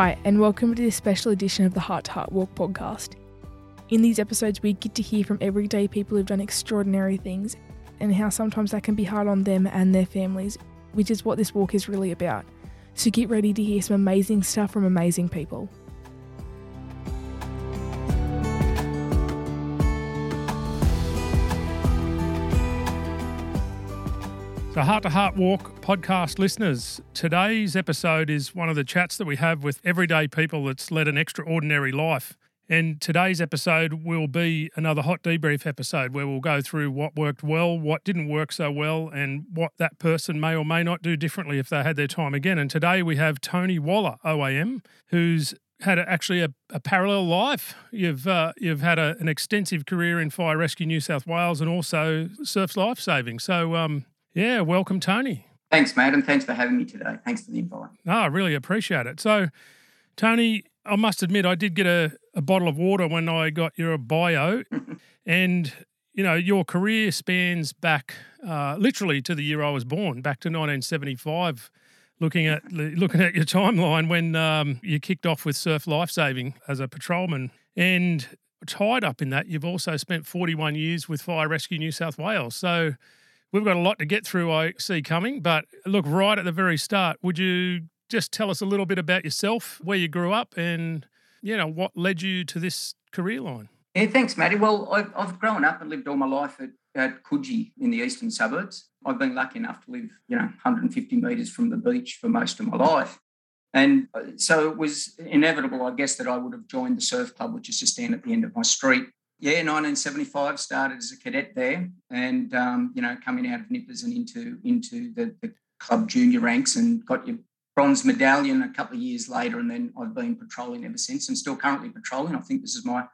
Hi, and welcome to this special edition of the Heart to Heart Walk podcast. In these episodes, we get to hear from everyday people who've done extraordinary things and how sometimes that can be hard on them and their families, which is what this walk is really about. So get ready to hear some amazing stuff from amazing people. So, Heart to Heart Walk podcast listeners, today's episode is one of the chats that we have with everyday people that's led an extraordinary life. And today's episode will be another hot debrief episode where we'll go through what worked well, what didn't work so well, and what that person may or may not do differently if they had their time again. And today we have Tony Waller, OAM, who's had a, actually a, a, parallel life. You've uh, you've had a, an extensive career in Fire Rescue New South Wales and also surf life saving. So um, yeah, welcome, Tony. Thanks, Matt, and thanks for having me today. Thanks for the invite. No, I really appreciate it. So, Tony, I must admit, I did get a, a bottle of water when I got your bio, and you know your career spans back uh, literally to the year I was born, back to 1975. Looking at looking at your timeline when um, you kicked off with surf lifesaving as a patrolman, and tied up in that, you've also spent 41 years with Fire Rescue New South Wales. So We've got a lot to get through, I see coming. But look, right at the very start, would you just tell us a little bit about yourself, where you grew up, and you know what led you to this career line? Yeah, thanks, Matty. Well, I've, I've grown up and lived all my life at, at Coogee in the eastern suburbs. I've been lucky enough to live, you know, 150 metres from the beach for most of my life. And uh, so it was inevitable, I guess, that I would have joined the surf club, which is just down at the end of my street. Yeah, 1975 started as a cadet there, and um, you know, coming out of Nippers and into into the, the club junior ranks, and got your bronze medallion a couple of years later, and then I've been patrolling ever since, and still currently patrolling. I think this is my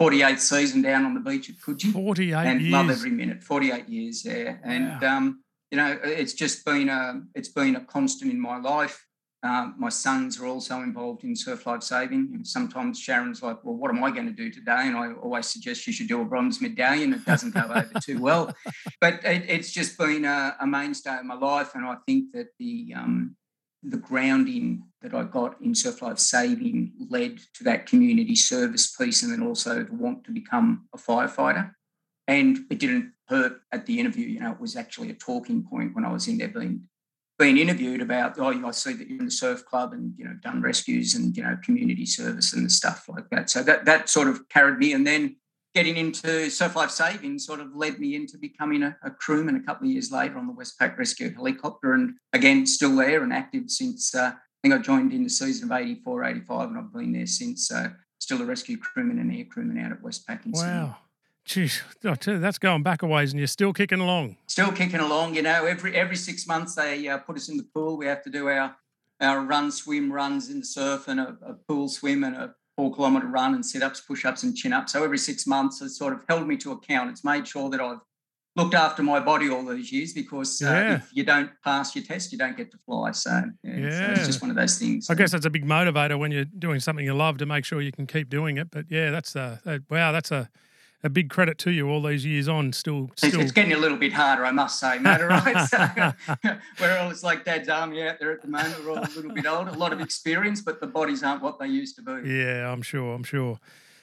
48th season down on the beach at Coogee. 48 and years. love every minute. 48 years, yeah, and wow. um, you know, it's just been a it's been a constant in my life. Um, my sons are also involved in surf life saving. And sometimes Sharon's like, well, what am I going to do today? And I always suggest you should do a bronze medallion. It doesn't go over too well. But it, it's just been a, a, mainstay of my life. And I think that the, um, the grounding that I got in surf life saving led to that community service piece and then also to want to become a firefighter. And it didn't hurt at the interview. You know, it was actually a talking point when I was in there being been interviewed about, oh, I see that you're in the surf club and you know done rescues and you know community service and the stuff like that. So that that sort of carried me, and then getting into surf life saving sort of led me into becoming a, a crewman a couple of years later on the Westpac Rescue Helicopter, and again still there and active since uh, I think I joined in the season of 84, 85, and I've been there since. Uh, still a rescue crewman and air crewman out at Westpac in wow. Sydney. Geez, that's going back a ways, and you're still kicking along. Still kicking along. You know, every every six months they uh, put us in the pool. We have to do our our run, swim, runs in the surf, and a, a pool swim, and a four kilometre run, and sit ups, push ups, and chin ups. So every six months, it's sort of held me to account. It's made sure that I've looked after my body all these years because uh, yeah. if you don't pass your test, you don't get to fly. So yeah, yeah. So it's just one of those things. I guess that's a big motivator when you're doing something you love to make sure you can keep doing it. But yeah, that's a wow, that's a a big credit to you all these years on. Still, still... It's, getting a little bit harder, I must say. Right? so, we're all it's like Dad's army out there at the moment. We're all a little bit old, a lot of experience, but the bodies aren't what they used to be. Yeah, I'm sure. I'm sure.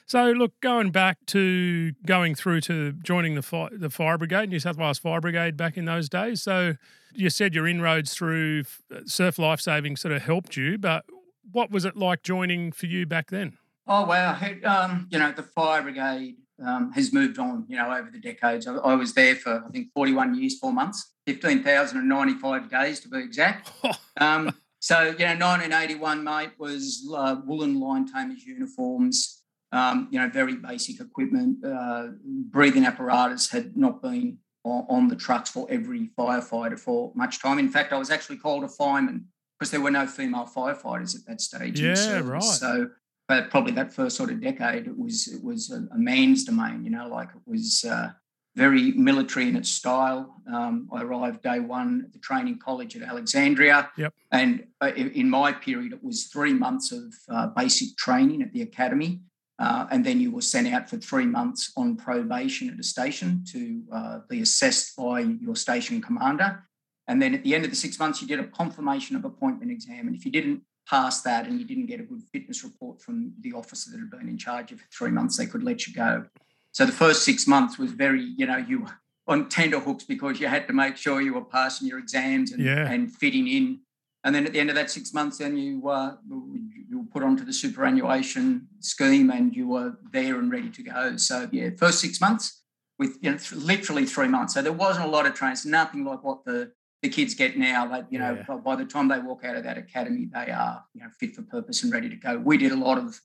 So, look, going back to going through to joining the fire, the fire brigade, New South Wales Fire Brigade, back in those days. So, you said your inroads through surf lifesaving sort of helped you, but what was it like joining for you back then? Oh wow! Um, you know, the fire brigade um, has moved on, you know, over the decades. I, I, was there for, I think, 41 years, four months, 15,095 days to be exact. um, so, you know, 1981, mate, was uh, woolen line tamers uniforms, um, you know, very basic equipment. Uh, breathing apparatus had not been on, on the trucks for every firefighter for much time. In fact, I was actually called a fireman because there were no female firefighters at that stage. Yeah, right. So but probably that first sort of decade, it was it was a, a man's domain. You know, like it was uh, very military in its style. Um, I arrived day one at the training college at Alexandria, yep. and uh, in my period, it was three months of uh, basic training at the academy. Uh, and then you were sent out for three months on probation at a station to uh, be assessed by your station commander. And then at the end of the six months, you did a confirmation of appointment exam. And if you didn't past that and you didn't get a good fitness report from the officer that had been in charge of for three months, they could let you go. So the first six months was very, you know, you were on tender hooks because you had to make sure you were passing your exams and, Yeah. and fitting in. And then at the end of that six months, then you uh, you were put onto the superannuation scheme and you were there and ready to go. So yeah, first six months with you know th- literally three months. So there wasn't a lot of training, nothing like what the the kids get now. Like you know, Yeah. by, the time they walk out of that academy, they are you know fit for purpose and ready to go. We did a lot of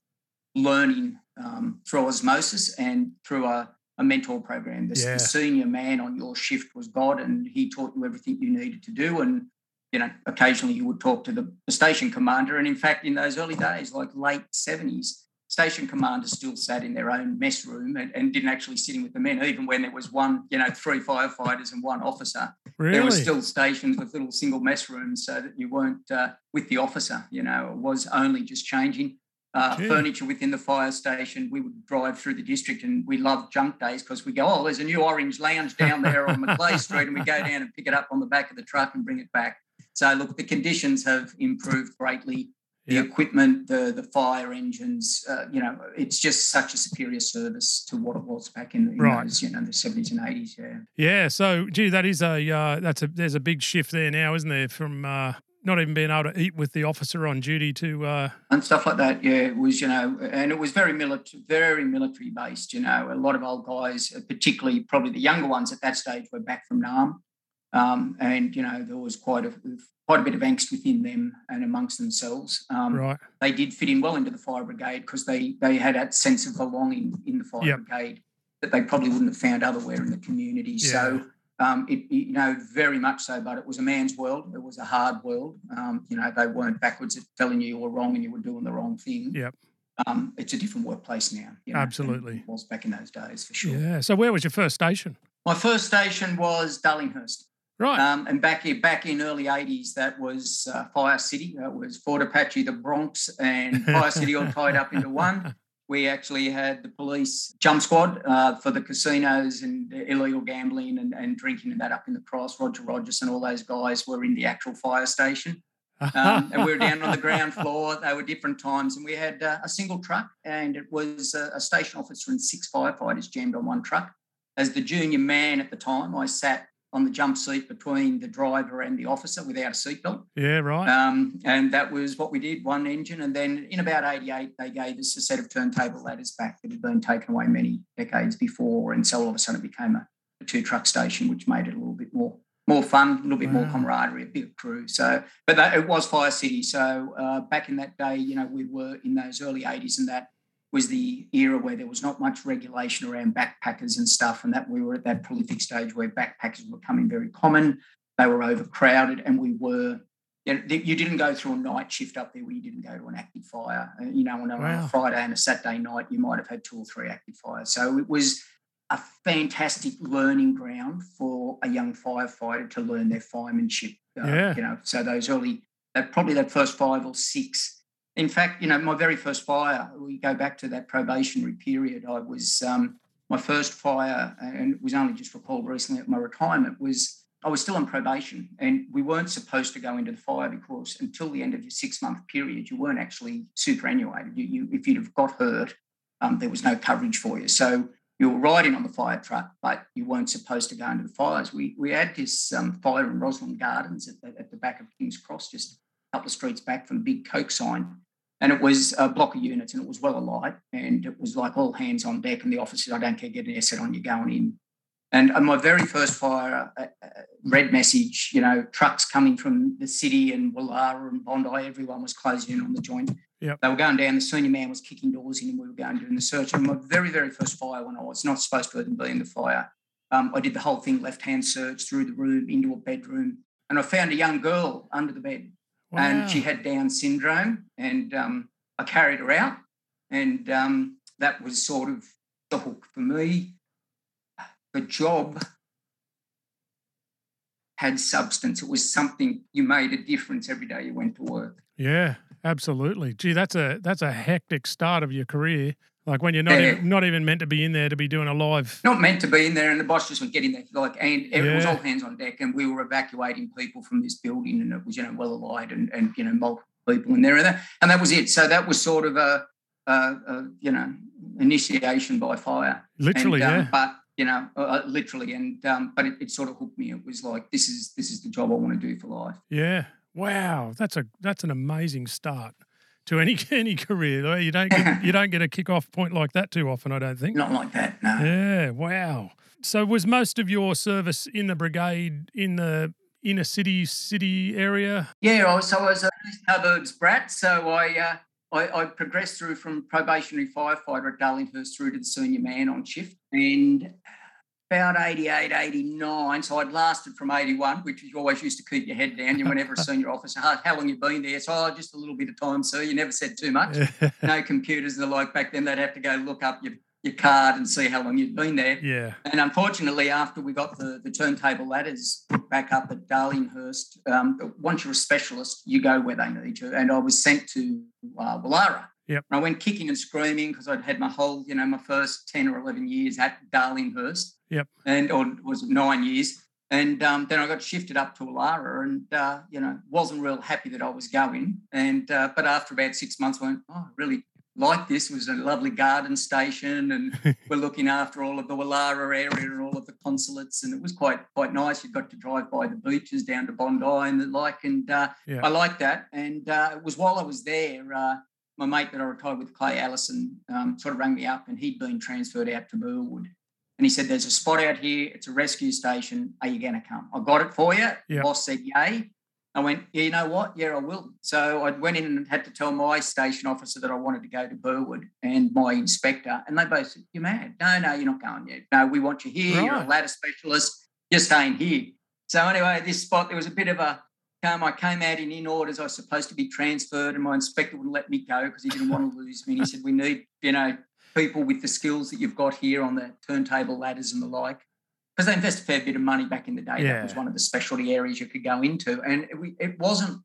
learning um, through osmosis and through a, a mentor program. The, Yeah. the senior man on your shift was God, and he taught you everything you needed to do. And you know, occasionally you would talk to the, the station commander. And in fact, in those early days, like late seventies, station commanders still sat in their own mess room and, and didn't actually sit in with the men, even when there was one, you know, three firefighters and one officer. Really? there were still stations with little single mess rooms so that you weren't uh, with the officer you know it was only just changing uh, furniture within the fire station. We would drive through the district and we loved junk days because we go oh there's a new orange lounge down there on macleay street and we go down and pick it up on the back of the truck and bring it back. So look the conditions have improved greatly the Yep. equipment the the fire engines uh, you know it's just such a superior service to what it was back in, in Right. those you know the 70s and 80s yeah Yeah, so gee, that is a uh, that's a there's a big shift there now, isn't there? From uh, not even being able to eat with the officer on duty to uh, and stuff like that. Yeah, it was you know, and it was very military, very military based. You know, a lot of old guys, uh, particularly probably the younger ones at that stage, were back from Nam, um, and you know there was quite a quite a bit of angst within them and amongst themselves. Um, right. They did fit in well into the fire brigade because they they had that sense of belonging in the fire Yep. brigade that they probably wouldn't have found otherwhere in the community. So. Um, it, you know, very much so, but it was a man's world. It was a hard world. Um, you know, they weren't backwards at telling you you were wrong and you were doing the wrong thing. Yep. Um, it's a different workplace now. You know, Absolutely. It was back in those days for sure. Yeah. So where was your first station? My first station was Darlinghurst. Right. Um, and back in, back in early 80s, that was uh, Fire City. That was Fort Apache, the Bronx, and Fire City all tied up into one. We actually had the police jump squad uh, for the casinos and illegal gambling and, and drinking and that up in the cross. Roger Rogers and all those guys were in the actual fire station. Um, and we were down on the ground floor. They were different times. And we had uh, a single truck, and it was a, a station officer and six firefighters jammed on one truck. As the junior man at the time, I sat on the jump seat between the driver and the officer without a seatbelt. yeah. Right. Um, and that was what we did, one engine. And then in about 88, they gave us a set of turntable ladders back that had been taken away many decades before. And so all of a sudden it became a, a two truck station, which made it a little bit more more fun, a little bit more Wow. camaraderie, a bigger crew. So, but that, it was Fire City. So uh, back in that day, you know, we were in those early 80s and that was the era where there was not much regulation around backpackers and stuff. And that we were at that prolific stage where backpackers were becoming very common. They were overcrowded and we were you, know, you didn't go through a night shift up there where you didn't go to an active fire. Uh, You know, on a, Wow. Friday and a Saturday night, you might have had two or three active fires. So it was a fantastic learning ground for a young firefighter to learn their firemanship. Uh, Yeah. You know, so those early, that probably that first five or six. In fact, you know, my very first fire, we go back to that probationary period. I was um, my first fire, and it was only just recalled recently at my retirement, was I was still on probation and we weren't supposed to go into the fire because until the end of your six month period, you weren't actually superannuated. You, you, if you'd have got hurt, um, there was no coverage for you. So you were riding on the fire truck, but you weren't supposed to go into the fires. We, we had this um, fire in Roslyn Gardens at the, at the back of King's Cross, just a couple of streets back from big Coke sign. And it was a block of units and it was well alight. And it was like all hands on deck. And the officers, I don't care, get an asset on, you're going in. And on my very first fire, uh, uh, red message, you know, trucks coming from the city and Woollahra and Bondi, everyone was closing in on the joint. Yep. They were going down, the senior man was kicking doors in and we were going doing the search. And my very, very first fire, when I was not supposed to even be in the fire, um, I did the whole thing left hand search through the room into a bedroom. And I found a young girl under the bed Wow. and she had Down syndrome. And um, I carried her out. And um, that was sort of the hook for me. The job had substance. It was something you made a difference every day you went to work. Yeah, absolutely. Gee, that's a that's a hectic start of your career. Like when you're not Yeah. even, not even meant to be in there to be doing a live. Not meant to be in there, and the boss just went get in there. Like, and it was all hands on deck, and we were evacuating people from this building, and it was you know well alight and and you know mul- people in there, and that, and that was it. So that was sort of a, a, a you know initiation by fire. Literally, and, um, yeah. But you know, uh, uh, literally, and um, but it, it sort of hooked me. It was like this is this is the job I want to do for life. Yeah. Wow. That's a that's an amazing start to any any career. You don't get, you don't get a kick off point like that too often. I don't think. Not like that. No. Yeah. Wow. So was most of your service in the brigade in the inner city city area? Yeah. So I was a suburbs brat. So I. Uh, I, I, progressed through from probationary firefighter at Darlinghurst through to the senior man on shift. And about 88, 89. So I'd lasted from 81, which you always used to keep your head down. You were never a senior officer. How, how long you been there? So oh, just a little bit of time, sir. You never said too much. no computers and the like. Back then, they'd have to go look up your, your card and see how long you'd been there. Yeah. And unfortunately, after we got the, the turntable ladders put back up at Darlinghurst, um, once you're a specialist, you go where they need you. And I was sent to uh, Woollahra. Yep. I went kicking and screaming because I'd had my whole, you know, my first 10 or 11 years at Darlinghurst. Yep. And, or was it nine years? And um, then I got shifted up to Woollahra and, uh, you know, wasn't real happy that I was going. And, uh, but after about six months, I went, oh, I really like this. It was a lovely garden station and we're looking after all of the Woollahra area and all of the consulates. And it was quite, quite nice. You got to drive by the beaches down to Bondi and the like. And uh, Yeah. I liked that. And uh, it was while I was there, uh, my mate that I retired with, Clay Allison, um, sort of rang me up and he'd been transferred out to Burwood. And he said, There's a spot out here. It's a rescue station. Are you going to come? I got it for you. Yeah. Boss said, Yay. I went, Yeah, you know what? Yeah, I will. So I went in and had to tell my station officer that I wanted to go to Burwood and my inspector. And they both said, You're mad. No, no, you're not going yet. No, we want you here. You're a ladder specialist. You're staying here. So anyway, this spot, there was a bit of a um, I came out in in orders. I was supposed to be transferred, and my inspector wouldn't let me go because he didn't want to lose me. And he said, "We need, you know, people with the skills that you've got here on the turntable ladders and the like." Because they invest a fair bit of money back in the day. That was one of the specialty areas you could go into, and it, it wasn't.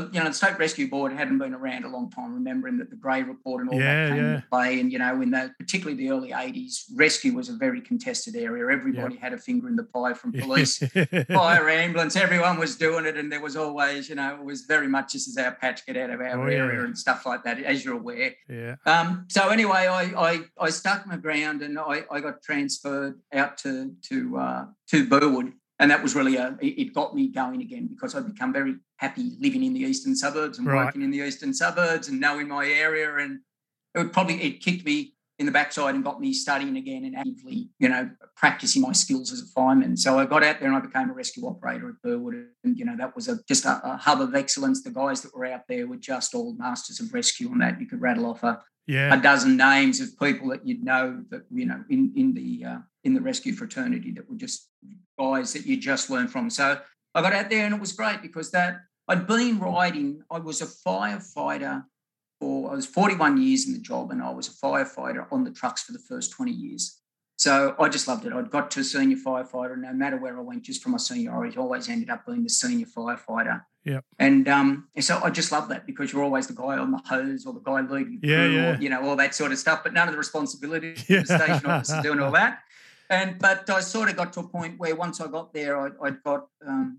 The, you know, the State Rescue Board hadn't been around a long time. Remembering that the Grey Report and all Yeah, that came yeah. into play, and you know, in the particularly the early '80s, rescue was a very contested area. Everybody had a finger in the pie, from police fire ambulance, everyone was doing it, and there was always, you know, it was very much this is our patch, get out of our Oh, area and stuff like that, as you're aware. yeah. Um, so anyway, I, I I stuck my ground and I, I got transferred out to to uh, to Burwood, and that was really a it it got me going again because I'd become very happy living in the eastern suburbs and Right. working in the eastern suburbs and knowing my area, and it would probably it kicked me in the backside and got me studying again and actively, you know, practicing my skills as a fireman. So I got out there and I became a rescue operator at Burwood. And, you know, that was a, just a, a hub of excellence. The guys that were out there were just all masters of rescue on that. You could rattle off a, Yeah. a dozen names of people that you'd know that, you know, in, in the uh, in the rescue fraternity that were just guys that you just learn from. So I got out there and it was great because that I'd been riding, I was a firefighter for, I was 41 years in the job and I was a firefighter on the trucks for the first 20 years. So I just loved it. I'd got to senior firefighter, no matter where I went, just from my seniority, I always ended up being the senior firefighter. Yeah. And um, and so I just love that because you're always the guy on the hose or the guy leading Yeah, crew yeah. or, you know, all that sort of stuff, but none of the responsibility of Yeah. the station officer doing all that. And but I sort of got to a point where once I got there, I, I'd got um,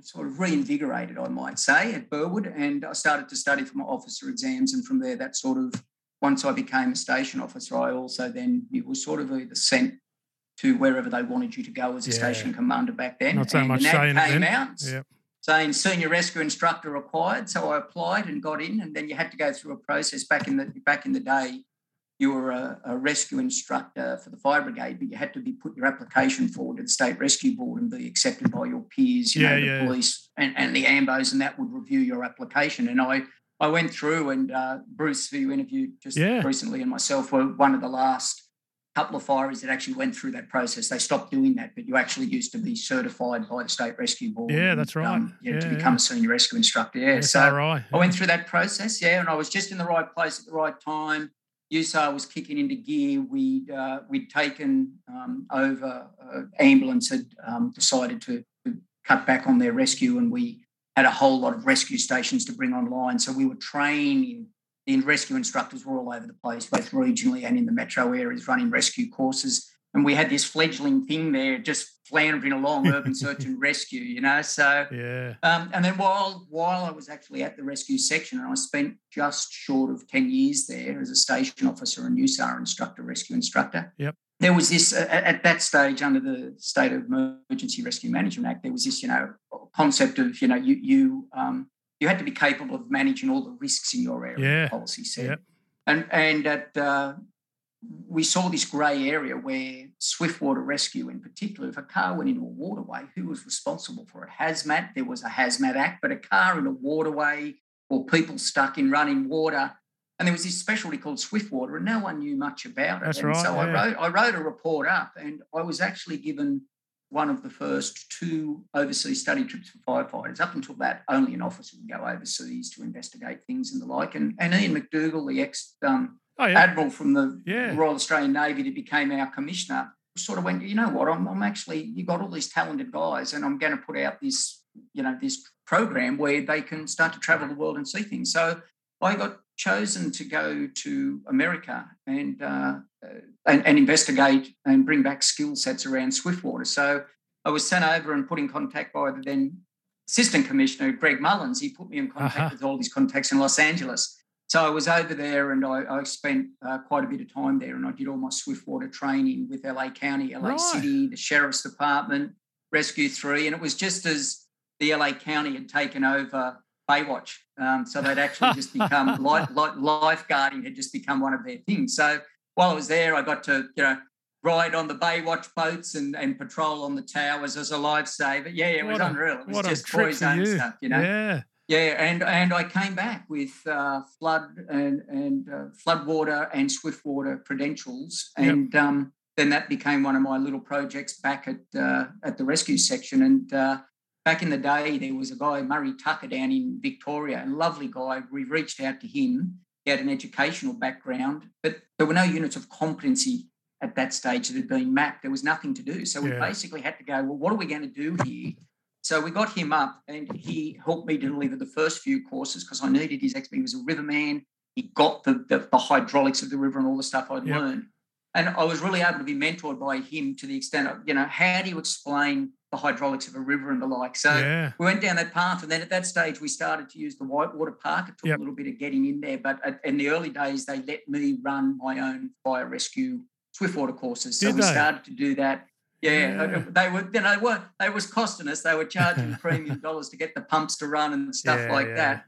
sort of reinvigorated, I might say, at Burwood, and I started to study for my officer exams, and from there, that sort of once I became a station officer, I also then you were sort of either sent to wherever they wanted you to go as a Yeah. station commander back then. Not so and much saying came then. out Yep. saying senior rescue instructor required. So I applied and got in, and then you had to go through a process. Back in the back in the day, you were a, a rescue instructor for the fire brigade, but you had to be put your application forward to the state rescue board and be accepted by your peers, you Yeah, know, the yeah. police and, and the ambos, and that would review your application. And I I went through, and uh, Bruce, who you interviewed just Yeah. recently, and myself were one of the last couple of firers that actually went through that process. They stopped doing that, but you actually used to be certified by the state rescue board. Yeah, that's right. Um, yeah, to become yeah. a senior rescue instructor. Yeah, Yes, so. I went through that process. Yeah, and I was just in the right place at the right time. USAR was kicking into gear. We'd uh, we'd taken um, over. Uh, ambulance had um, decided to, to cut back on their rescue, and we had a whole lot of rescue stations to bring online. So we were training. The rescue instructors were all over the place, both regionally and in the metro areas, running rescue courses. and we had this fledgling thing there, just floundering along, urban search and rescue. You know, so yeah. Um, and then while while I was actually at the rescue section, and I spent just short of ten years there as a station officer and USAR instructor, rescue instructor. Yep. There was this uh, at that stage under the State of Emergency Rescue Management Act. There was this, you know, concept of you know you you um, you had to be capable of managing all the risks in your area. Yeah. Policy said. Yep. And and at uh, we saw this grey area where swiftwater rescue, in particular, if a car went into a waterway, who was responsible for it? Hazmat, there was a Hazmat Act, but a car in a waterway or people stuck in running water. And there was this specialty called Swiftwater, and no one knew much about it. That's and right, So I wrote I wrote a report up, and I was actually given one of the first two overseas study trips for firefighters. Up until that, only an officer would go overseas to investigate things and the like. And, and Ian MacDougall, the ex um, Oh yeah. admiral from the Yeah. Royal Australian Navy that became our commissioner sort of went, you know what, I'm, I'm actually, you got all these talented guys and I'm going to put out this, you know, this program where they can start to travel the world and see things. So I got chosen to go to America and, uh, and, and investigate and bring back skill sets around Swiftwater. So I was sent over and put in contact by the then assistant commissioner, Greg Mullins. He put me in contact Uh-huh. with all these contacts in Los Angeles. So I was over there and I, I spent uh, quite a bit of time there and I did all my Swiftwater training with LA County, LA Right. City, the Sheriff's Department, Rescue 3. And it was just as the LA County had taken over Baywatch. Um, so they'd actually just become, life, lifeguarding had just become one of their things. So while I was there, I got to, you know, ride on the Baywatch boats and, and patrol on the towers as a lifesaver. Yeah, yeah it was What a- unreal. It was a just boys' own stuff, you know. Yeah. Yeah, and and I came back with uh, flood and and uh, floodwater and swiftwater credentials, Yep. and um, then that became one of my little projects back at uh, at the rescue section. And uh, back in the day, there was a guy Murray Tucker down in Victoria, a lovely guy. We reached out to him. He had an educational background, but there were no units of competency at that stage that had been mapped. There was nothing to do, so we Yeah. basically had to go. Well, what are we going to do here? So we got him up and he helped me deliver the first few courses because I needed his expertise. He was a riverman. He got the, the, the hydraulics of the river and all the stuff I'd Yep. learned. And I was really able to be mentored by him to the extent of, you know, how do you explain the hydraulics of a river and the like? So yeah. we went down that path. And then at that stage, we started to use the whitewater park. It took Yep. a little bit of getting in there. But at- in the early days, they let me run my own fire rescue swiftwater courses. So Did we they? started to do that. Yeah, Yeah. they were, you know, they were they was costing us. They were charging premium dollars to get the pumps to run and stuff Yeah, like yeah. that.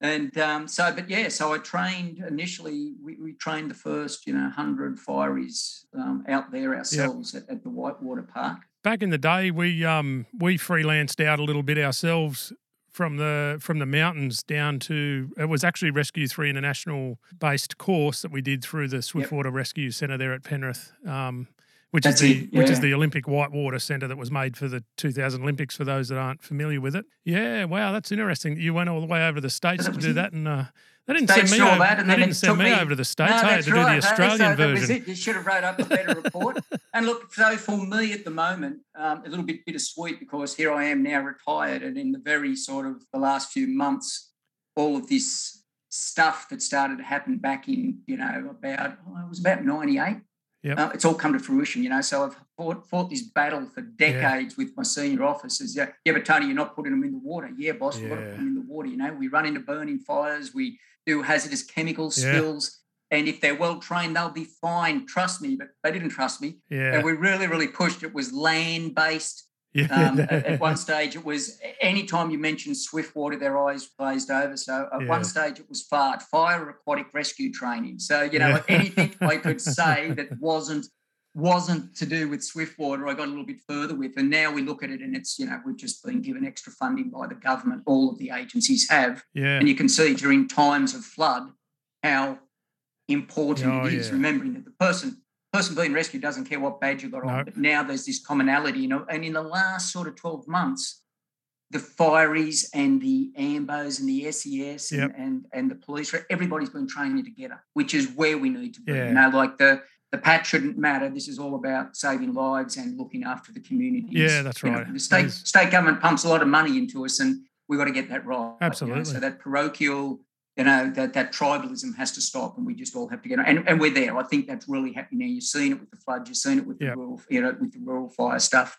And um, so, but yeah, so I trained initially. We, we trained the first, you know, hundred fireys um, out there ourselves at, at the Whitewater Park. Back in the day, we um we freelanced out a little bit ourselves from the from the mountains down to it was actually Rescue Three International based course that we did through the Swiftwater Rescue Centre there at Penrith. Um, which That's is the it, which is the Olympic Whitewater Centre that was made for the 2000 Olympics. For those that aren't familiar with it, yeah, wow, that's interesting. You went all the way over to the states to do that, and uh, they didn't send me over. that, and they didn't send me me- over to the states. No, I had to do right. the No, so Australian that was version. it. You should have wrote up a better report. and look, so for me at the moment, um, a little bit bittersweet because here I am now retired, and in the very sort of the last few months, all of this stuff that started to happen back in, you know, about oh, it was about '98. Yep. Uh, it's all come to fruition, you know. So I've fought, fought this battle for decades with my senior officers. Yeah, yeah, but Tony, you're not putting them in the water. Yeah, boss, we've got to put them in the water. You know, we run into burning fires. We do hazardous chemical Yeah. spills. And if they're well trained, they'll be fine. Trust me. But they didn't trust me. Yeah, And we really, really pushed. It was land based. Yeah. Um, at, at one stage, it was anytime you mentioned Swiftwater, their eyes glazed over. So at Yeah. one stage, it was FART, Fire Aquatic Rescue Training. So you know, Yeah. anything I could say that wasn't wasn't to do with Swiftwater, I got a little bit further with. And now we look at it, and it's you know we've just been given extra funding by the government. All of the agencies have, yeah. and you can see during times of flood how important Oh, it is. yeah. Remembering that the person person being rescued doesn't care what badge you got on. But now there's this commonality, you know. And in the last sort of 12 months, the fireys and the AMBOs and the SES and, Yep. and, and the police, everybody's been training together, which is where we need to be. Yeah. You know, like the the patch shouldn't matter. This is all about saving lives and looking after the communities. Yeah, that's You know, right. the state state government pumps a lot of money into us, and we've got to get that right. you know. Absolutely. So that parochial you know that that tribalism has to stop, and we just all have to get on. And, and we're there. I think that's really happening now. You've seen it with the flood. You've seen it with the rural, you know, with the rural fire stuff.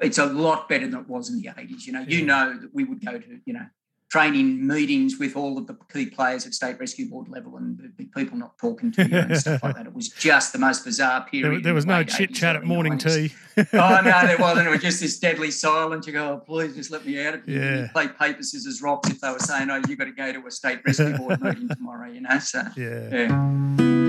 It's a lot better than it was in the eighties. You know, you know that we would go to you know training meetings with all of the key players at state rescue board level, and people not talking to you and stuff like that. It was just the most bizarre period. There, there was the no chit chat at morning 90s. tea. oh no, there wasn't. It was just this deadly silence. You go, oh, please just let me out of here. Yeah. You play paper, scissors, rocks if they were saying, oh, you've got to go to a state rescue board meeting tomorrow. You know, so Yeah. yeah.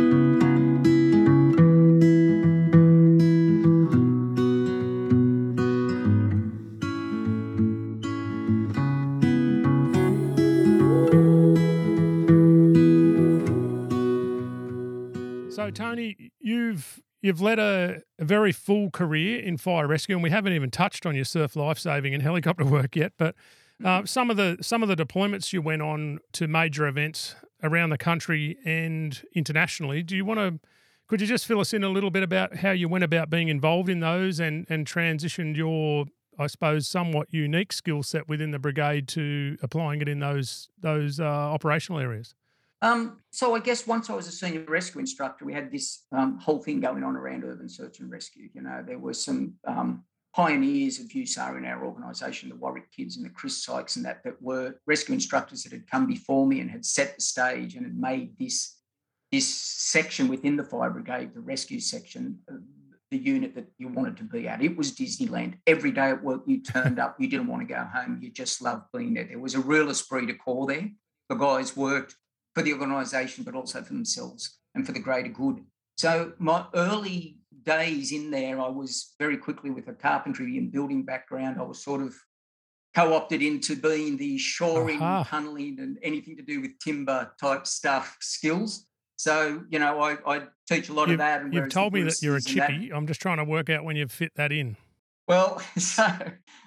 So Tony, you've you've led a, a very full career in fire rescue, and we haven't even touched on your surf lifesaving and helicopter work yet. But uh, some of the some of the deployments you went on to major events around the country and internationally. Do you want to? Could you just fill us in a little bit about how you went about being involved in those and and transitioned your, I suppose, somewhat unique skill set within the brigade to applying it in those those uh, operational areas? Um, so I guess once I was a senior rescue instructor, we had this um, whole thing going on around urban search and rescue. You know, there were some um, pioneers of USAR in our organisation, the Warwick Kidds and the Chris Sykes and that, that were rescue instructors that had come before me and had set the stage and had made this this section within the fire brigade, the rescue section, uh, the unit that you wanted to be at. It was Disneyland. Every day at work, you turned up. You didn't want to go home. You just loved being there. There was a real esprit de corps there. The guys worked for the organisation, but also for themselves and for the greater good. So my early days in there, I was very quickly with a carpentry and building background. I was sort of co-opted into being the shoring, Aha. tunneling, and anything to do with timber type stuff skills. So you know, I, I teach a lot of that. And You've told me that you're a chippy. I'm just trying to work out when you fit that in. well, so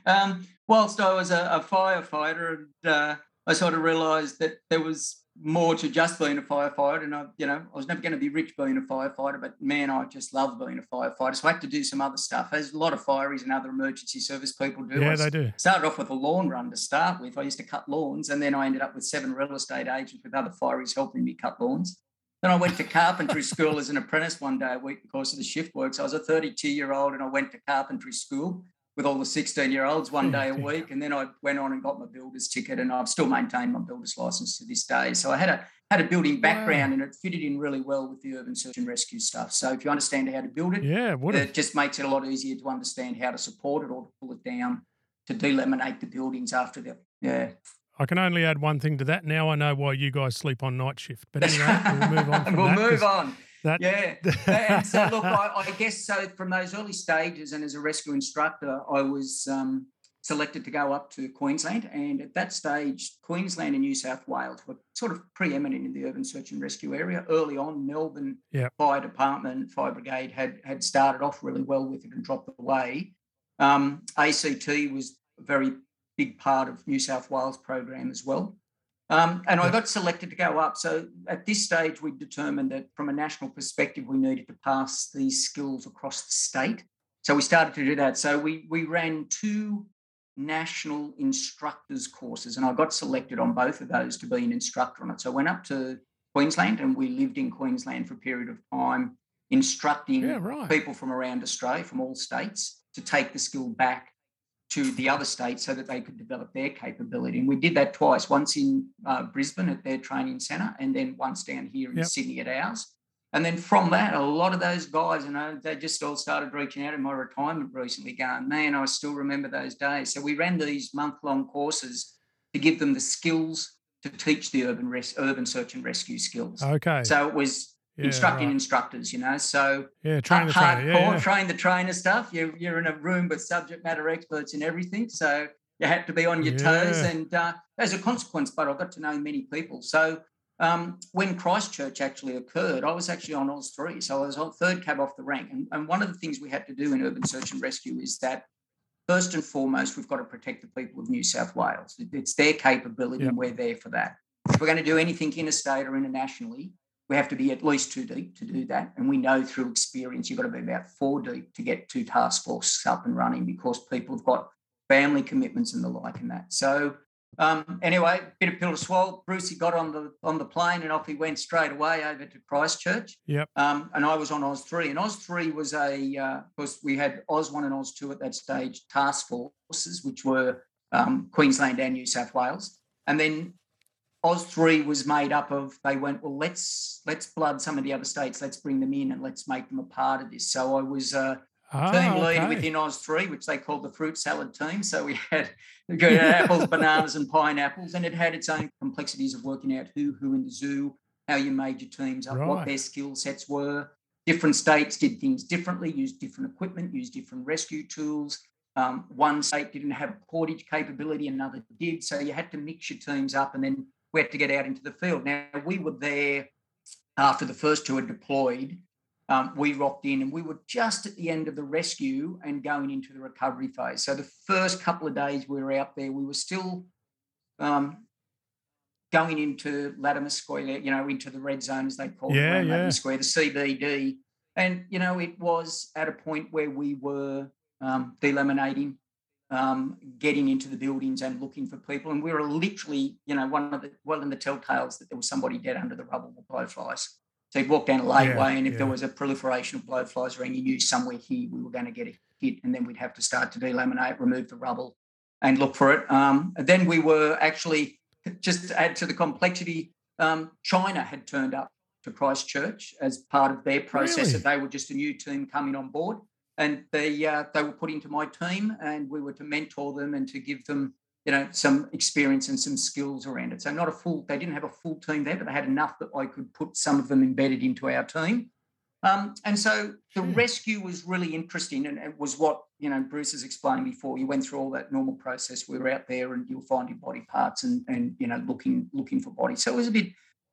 um, whilst I was a, a firefighter, and uh, I sort of realised that there was more to just being a firefighter, and I, you know, I was never going to be rich being a firefighter, but man, I just love being a firefighter. So I had to do some other stuff, as a lot of fireys and other emergency service people do. Yeah, I they do. started off with a lawn run to start with. I used to cut lawns, and then I ended up with seven real estate agents with other fireys helping me cut lawns. Then I went to carpentry school as an apprentice one day a week because of the shift work. So I was a 32 year old and I went to carpentry school with all the 16 year olds one day a week. And then I went on and got my builder's ticket and I've still maintained my builder's license to this day. So I had a had a building background and it fitted in really well with the urban search and rescue stuff. So if you understand how to build it, Yeah, it just makes it a lot easier to understand how to support it or to pull it down to delaminate the buildings after the yeah. I can only add one thing to that. Now I know why you guys sleep on night shift. But anyway, we'll move on we'll move on. That, Yeah. and so look, I, I guess so from those early stages and as a rescue instructor, I was um, selected to go up to Queensland. And at that stage, Queensland and New South Wales were sort of preeminent in the urban search and rescue area. Early on, Melbourne Yep. Fire Department, Fire Brigade had had started off really well with it and dropped away. Um, ACT was a very big part of New South Wales program as well. Um, and I got selected to go up. So at this stage, we determined that from a national perspective, we needed to pass these skills across the state. So we started to do that. So we we ran two national instructors courses, and I got selected on both of those to be an instructor on it. So I went up to Queensland, and we lived in Queensland for a period of time, instructing yeah, right. people from around Australia, from all states, to take the skill back to the other states so that they could develop their capability. And we did that twice, once in uh, Brisbane at their training centre, and then once down here in Yep. Sydney at ours. And then from that, a lot of those guys, you know, they just all started reaching out in my retirement recently, going, man, I still remember those days. So we ran these month-long courses to give them the skills to teach the urban res- urban search and rescue skills. Okay. So it was yeah, instructing right. instructors, you know. So Yeah, train the hard- trainer. Yeah, yeah. train the trainer stuff. You're, you're in a room with subject matter experts in everything. So you had to be on your toes. And uh, as a consequence, but I got to know many people. So um, when Christchurch actually occurred, I was actually on Oz 3. So I was on third cab off the rank. And, and one of the things we had to do in urban search and rescue is that first and foremost, we've got to protect the people of New South Wales. It's their capability and we're there for that. If we're going to do anything interstate or internationally, we have to be at least two deep to do that. And we know through experience, you've got to be about four deep to get two task forces up and running because people have got family commitments and the like and that. So um, anyway, bit of pill to swallow. Brucey got on the on the plane and off he went straight away over to Christchurch. Yep. Um, and I was on Oz three, and Oz three was a uh, course we had Oz one and Oz two at that stage task forces, which were um, Queensland and New South Wales, and then Oz three was made up of they went well let's let's blood some of the other states, let's bring them in and let's make them a part of this. So I was uh, Ah, team okay. leader within Oz three, which they called the fruit salad team. So we had, we had apples, bananas, and pineapples, and it had its own complexities of working out who who in the zoo, how you made your teams up, Right. what their skill sets were. Different states did things differently, used different equipment, used different rescue tools. Um, one state didn't have portage capability, another did. So you had to mix your teams up, and then we had to get out into the field. Now we were there after the first two had deployed um, we rocked in and we were just at the end of the rescue and going into the recovery phase. So the first couple of days we were out there, we were still um, going into Latimer Square, you know, into the red zone as they call it, Yeah, Latimer. Square, the CBD. And, you know, it was at a point where we were um, delaminating, um, getting into the buildings and looking for people. And we were literally, you know, one of the, well, in the telltales that there was somebody dead under the rubble with blowflies. So you'd walk down a lateway, Yeah, and if there was a proliferation of blowflies around, you knew somewhere here we were going to get a hit, and then we'd have to start to delaminate, remove the rubble, and look for it. Um, and then we were actually just to add to the complexity. Um, China had turned up to Christchurch as part of their process. Really? That they were just a new team coming on board, and they uh, they were put into my team, and we were to mentor them and to give them you know some experience and some skills around it. So not a full, they didn't have a full team there, but they had enough that I could put some of them embedded into our team. Um, and so the Sure. rescue was really interesting, and it was what you know Bruce has explained before. You went through all that normal process. We were out there, and you were finding body parts and and you know looking looking for bodies. So it was a bit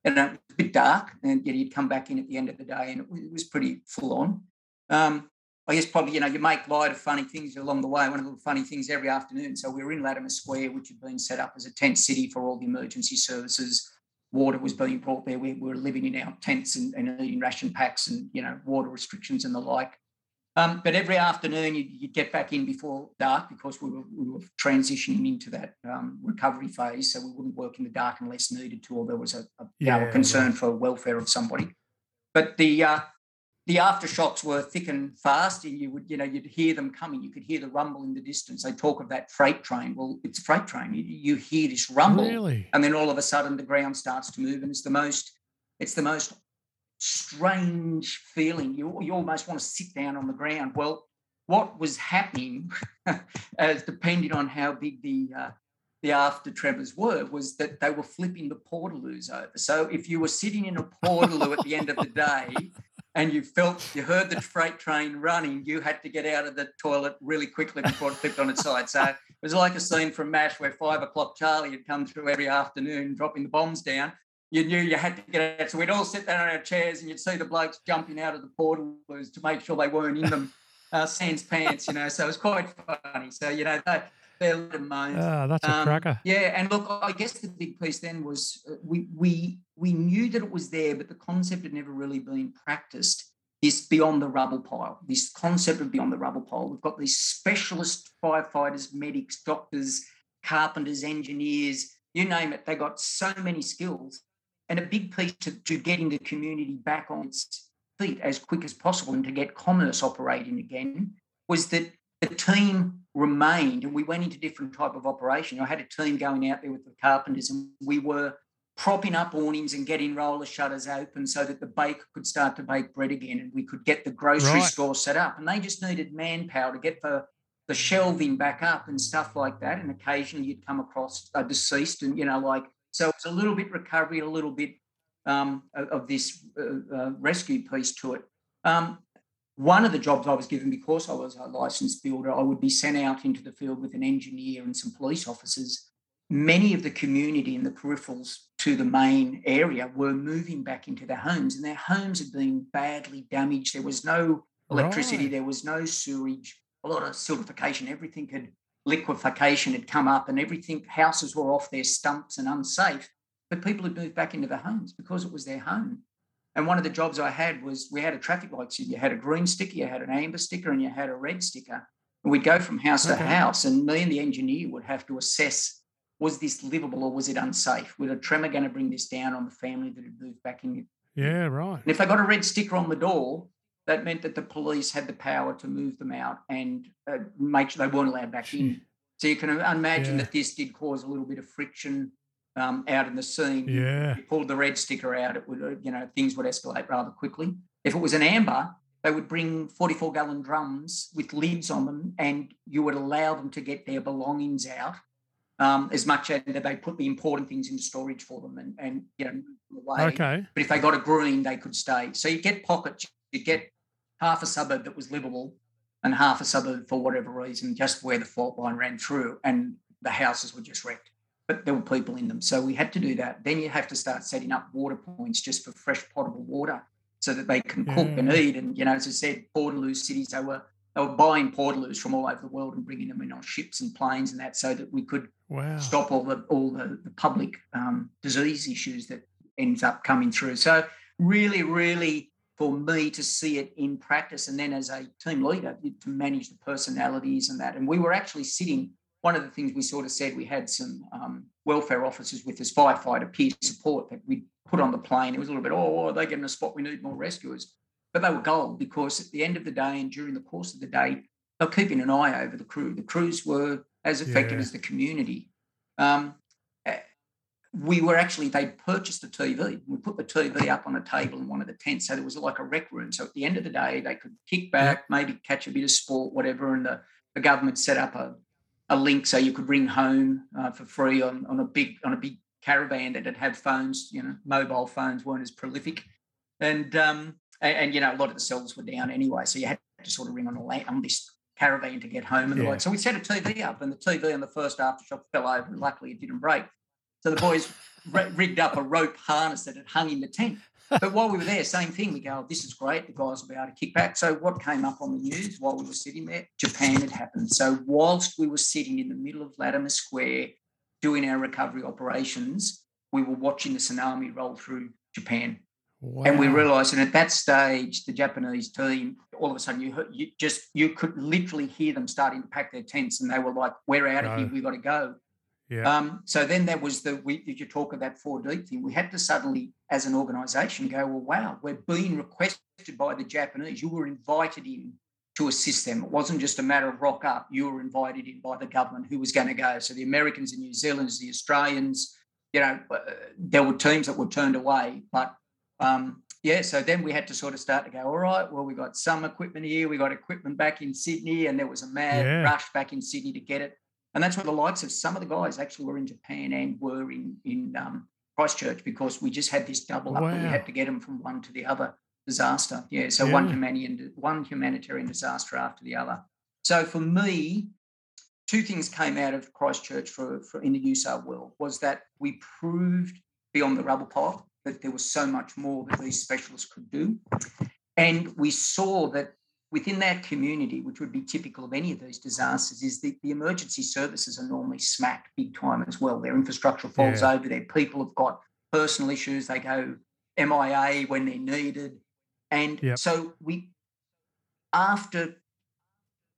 you know a bit dark, and yet you'd come back in at the end of the day, and it was, it was pretty full on. Um, I guess probably you know you make light of funny things along the way. One of the funny things every afternoon. So we were in Latimer Square, which had been set up as a tent city for all the emergency services. Water was being brought there. We were living in our tents and, and eating ration packs and you know water restrictions and the like. Um, but every afternoon you'd, you'd get back in before dark because we were, we were transitioning into that um, recovery phase. So we wouldn't work in the dark unless needed to, or there was a, a you know, Yeah, a concern for welfare of somebody. But the uh, the aftershocks were thick and fast, and you would, you know, you'd hear them coming. You could hear the rumble in the distance. They talk of that freight train. Well, it's a freight train. You, you hear this rumble, Really? and then all of a sudden the ground starts to move, and it's the most, it's the most strange feeling. You you almost want to sit down on the ground. Well, what was happening, as depending on how big the uh, the after Trevors were, was that they were flipping the portaloos over. So if you were sitting in a portaloo at the end of the day and you felt you heard the freight train running, you had to get out of the toilet really quickly before it flipped on its side. So it was like a scene from MASH where five o'clock Charlie had come through every afternoon dropping the bombs down. You knew you had to get out. So we'd all sit there on our chairs and you'd see the blokes jumping out of the portaloos to make sure they weren't in them, uh, sans pants, you know. So it was quite funny. So, you know, they, they're moans. Ah, that's a Um, cracker. Yeah, and look, I guess the big piece then was uh, we we we knew that it was there, but the concept had never really been practiced. This beyond the rubble pile, this concept of beyond the rubble pile. We've got these specialist firefighters, medics, doctors, carpenters, engineers, you name it. They got so many skills, and a big piece to, to getting the community back on its feet as quick as possible and to get commerce operating again was that the team remained and we went into different type of operation. I had a team going out there with the carpenters and we were propping up awnings and getting roller shutters open so that the baker could start to bake bread again and we could get the grocery Right. store set up. And they just needed manpower to get the the shelving back up and stuff like that. And occasionally you'd come across a deceased and, you know, like, so it's a little bit recovery, a little bit um, of, this uh, uh, rescue piece to it. Um, one of the jobs I was given because I was a licensed builder, I would be sent out into the field with an engineer and some police officers. Many of the community in the peripherals to the main area were moving back into their homes, and their homes had been badly damaged. There was no electricity, Right. there was no sewage, a lot of siltification, everything had liquefaction had come up, and everything houses were off their stumps and unsafe. But people had moved back into their homes because it was their home. And one of the jobs I had was we had a traffic light. So you had a green sticker, you had an amber sticker, and you had a red sticker. And we'd go from house Okay. to house, and me and the engineer would have to assess was this livable or was it unsafe? Was a tremor going to bring this down on the family that had moved back in? Yeah, right. And if they got a red sticker on the door, that meant that the police had the power to move them out and uh, make sure they weren't allowed back in. So you can imagine yeah. that this did cause a little bit of friction um, out in the scene. Yeah. You pulled the red sticker out, it would, uh, you know, things would escalate rather quickly. If it was an amber, they would bring 44 gallon drums with lids on them and you would allow them to get their belongings out um, as much as they put the important things into storage for them and, and you know, away. Okay. But if they got a green, they could stay. So you get pockets, you get half a suburb that was livable and half a suburb for whatever reason, just where the fault line ran through and the houses were just wrecked. But there were people in them. So we had to do that. Then you have to start setting up water points just for fresh potable water so that they can cook and eat. And, you know, as I said, Portaloo cities, they were they were buying portaloos from all over the world and bringing them in on ships and planes and that, so that we could wow. stop all the all the, the public um, disease issues that ends up coming through. So really, really, for me to see it in practice, and then as a team leader to manage the personalities and that, and we were actually sitting. One of the things we sort of said we had some um, welfare officers with this firefighter peer support that we put on the plane. It was a little bit, oh, are they getting a spot? We need more rescuers but they were gold because at the end of the day and during the course of the day, they were keeping an eye over the crew. The crews were as effective yeah. as the community. Um, eh, we were actually, they purchased a TV. We put the TV up on a table in one of the tents. So there was like a rec room. So at the end of the day, they could kick back, maybe catch a bit of sport, whatever. And the, the government set up a, a link so you could ring home uh, for free on, on a big on a big caravan that had had phones, you know, mobile phones weren't as prolific. And um, and, and, you know a lot of the cells were down anyway, so you had to sort of ring on, a, on this caravan to get home and yeah. the like. So we set a TV up, and the TV on the first aftershock fell over, and luckily it didn't break. So the boys rigged up a rope harness that had hung in the tent. But while we were there, same thing. We go, oh, this is great. The guys will be able to kick back. So what came up on the news while we were sitting there? Japan had happened. So whilst we were sitting in the middle of Latimer Square doing our recovery operations, we were watching the tsunami roll through Japan. Wow. And we realised, and at that stage, the Japanese team, all of a sudden, you, heard, you just you could literally hear them starting to pack their tents, and they were like, "We're out of here. We've got to go." Yeah. Um, so then there was the we, if you talk of that four deep thing, we had to suddenly, as an organisation, go, "Well, wow, we're being requested by the Japanese. You were invited in to assist them. It wasn't just a matter of rock up. You were invited in by the government who was going to go. So the Americans, the New Zealanders, the Australians, you know, uh, there were teams that were turned away, but um, yeah, so then we had to sort of start to go, all right, well, we got some equipment here, we got equipment back in Sydney, and there was a mad yeah. rush back in Sydney to get it. And that's where the likes of some of the guys actually were in Japan and were in in um, Christchurch because we just had this double up wow. and we had to get them from one to the other disaster. Yeah, so yeah. one humanitarian one humanitarian disaster after the other. So for me, two things came out of Christchurch for, for in the USAR world was that we proved beyond the rubble pile that there was so much more that these specialists could do. And we saw that within that community, which would be typical of any of these disasters, is that the emergency services are normally smacked big time as well. Their infrastructure falls yeah. over, their people have got personal issues, they go MIA when they're needed. And yep. so we, after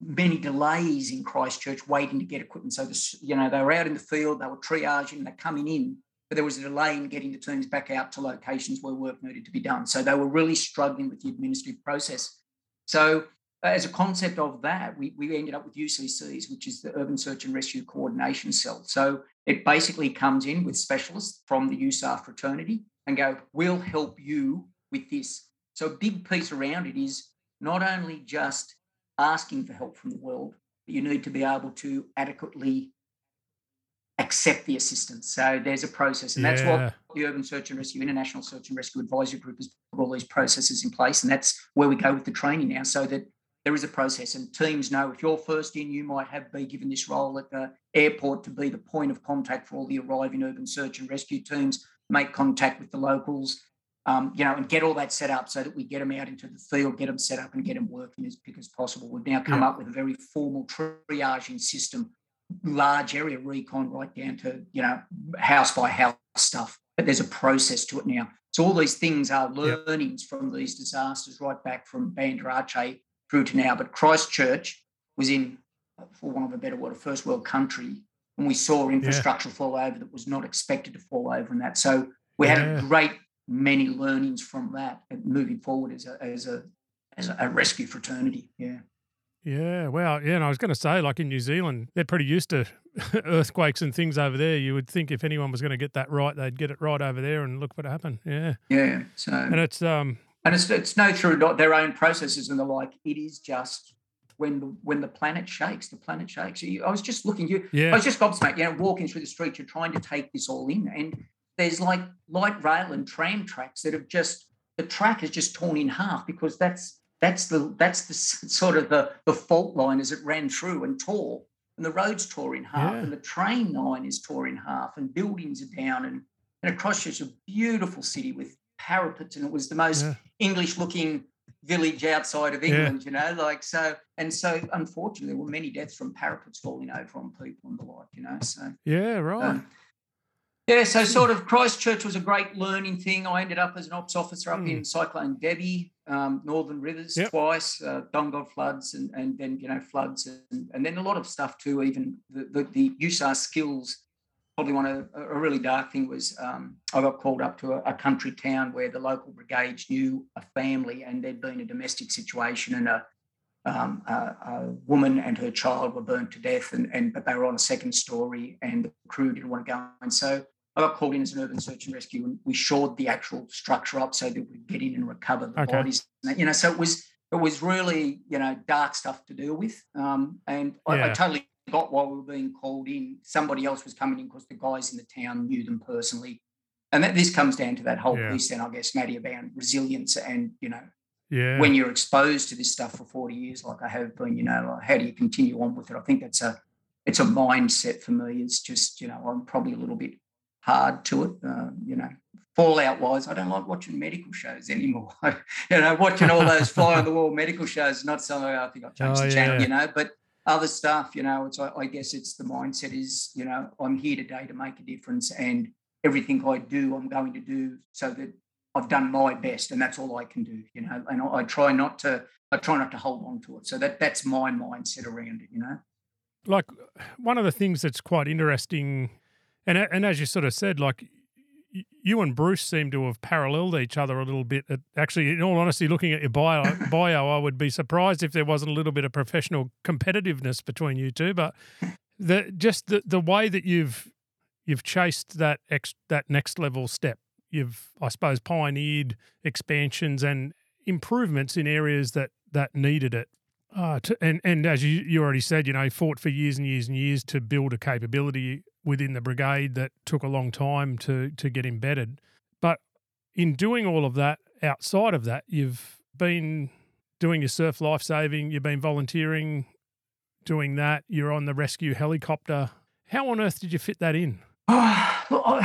many delays in Christchurch waiting to get equipment, so the, you know they were out in the field, they were triaging, they're coming in, but there was a delay in getting the teams back out to locations where work needed to be done. So they were really struggling with the administrative process. So uh, as a concept of that, we, we ended up with UCCs, which is the Urban Search and Rescue Coordination Cell. So it basically comes in with specialists from the USAR fraternity and go, we'll help you with this. So a big piece around it is not only just asking for help from the world, but you need to be able to adequately accept the assistance. So there's a process, and yeah. that's what the Urban Search and Rescue International Search and Rescue Advisory Group has put all these processes in place, and that's where we go with the training now, so that there is a process, and teams know if you're first in, you might have be given this role at the airport to be the point of contact for all the arriving urban search and rescue teams, make contact with the locals. Um, you know, and get all that set up so that we get them out into the field, get them set up, and get them working as quick as possible. We've now come yeah. up with a very formal triaging system large area recon right down to you know house by house stuff but there's a process to it now so all these things are learnings yep. from these disasters right back from Banda Aceh through to now but Christchurch was in for want of a better word a first world country and we saw infrastructure yeah. fall over that was not expected to fall over and that. So we had a great many learnings from that moving forward as a as a as a rescue fraternity. Yeah. Yeah, well, yeah, and I was going to say, like in New Zealand, they're pretty used to earthquakes and things over there. You would think if anyone was going to get that right, they'd get it right over there, and look what happened. Yeah, yeah. So and it's um and it's it's no through their own processes and the like. It is just when the when the planet shakes, the planet shakes. I was just looking, you, yeah. I was just gobsmacked. You know, walking through the street, you're trying to take this all in, and there's like light rail and tram tracks that have just the track is just torn in half because that's that's the that's the sort of the, the fault line as it ran through and tore, and the road's tore in half, yeah. and the train line is tore in half, and buildings are down, and and across such a beautiful city with parapets, and it was the most yeah. English-looking village outside of England, yeah. you know, like so. And so, unfortunately, there were many deaths from parapets falling over on people and the like, you know. So yeah, right. Um, yeah, so sort of Christchurch was a great learning thing. I ended up as an ops officer up mm. in Cyclone Debbie, um, Northern Rivers yep. twice, uh, Dungog floods, and, and then you know floods, and, and then a lot of stuff too. Even the the, the USAR skills. Probably one of a really dark thing was um, I got called up to a, a, country town where the local brigades knew a family and there'd been a domestic situation and a um, a, a, woman and her child were burnt to death, and, and but they were on a second story, and the crew didn't want to go. And so I got called in as an urban search and rescue, and we shored the actual structure up so that we could get in and recover the okay. bodies. You know, so it was it was really you know dark stuff to deal with, um, and I, yeah. I, totally got why we were being called in. Somebody else was coming in because the guys in the town knew them personally, and that, this comes down to that whole yeah. piece. Then I guess, Matty, about resilience and you know. Yeah. When you're exposed to this stuff for 40 years, like I have been, you know, how do you continue on with it? I think that's a it's a mindset for me. It's just, you know, I'm probably a little bit hard to it. Uh, you know, fallout wise, I don't like watching medical shows anymore. you know, watching all those fly on the wall medical shows, not something I think I've changed oh, the channel, yeah. you know, but other stuff, you know, it's, I guess it's the mindset is, you know, I'm here today to make a difference and everything I do, I'm going to do so that I've done my best and that's all I can do, you know, and I, I try not to, I try not to hold on to it. So that that's my mindset around it, you know. Like one of the things that's quite interesting and and as you sort of said, like you and Bruce seem to have paralleled each other a little bit. Actually, in all honesty, looking at your bio, bio, I would be surprised if there wasn't a little bit of professional competitiveness between you two. But the just the, the way that you've you've chased that ex, that next level step, you've I suppose pioneered expansions and improvements in areas that that needed it. Uh, to, and and as you, you already said, you know, fought for years and years and years to build a capability within the brigade that took a long time to to get embedded. But in doing all of that, outside of that, you've been doing your surf life saving, you've been volunteering, doing that. You're on the rescue helicopter. How on earth did you fit that in? Oh,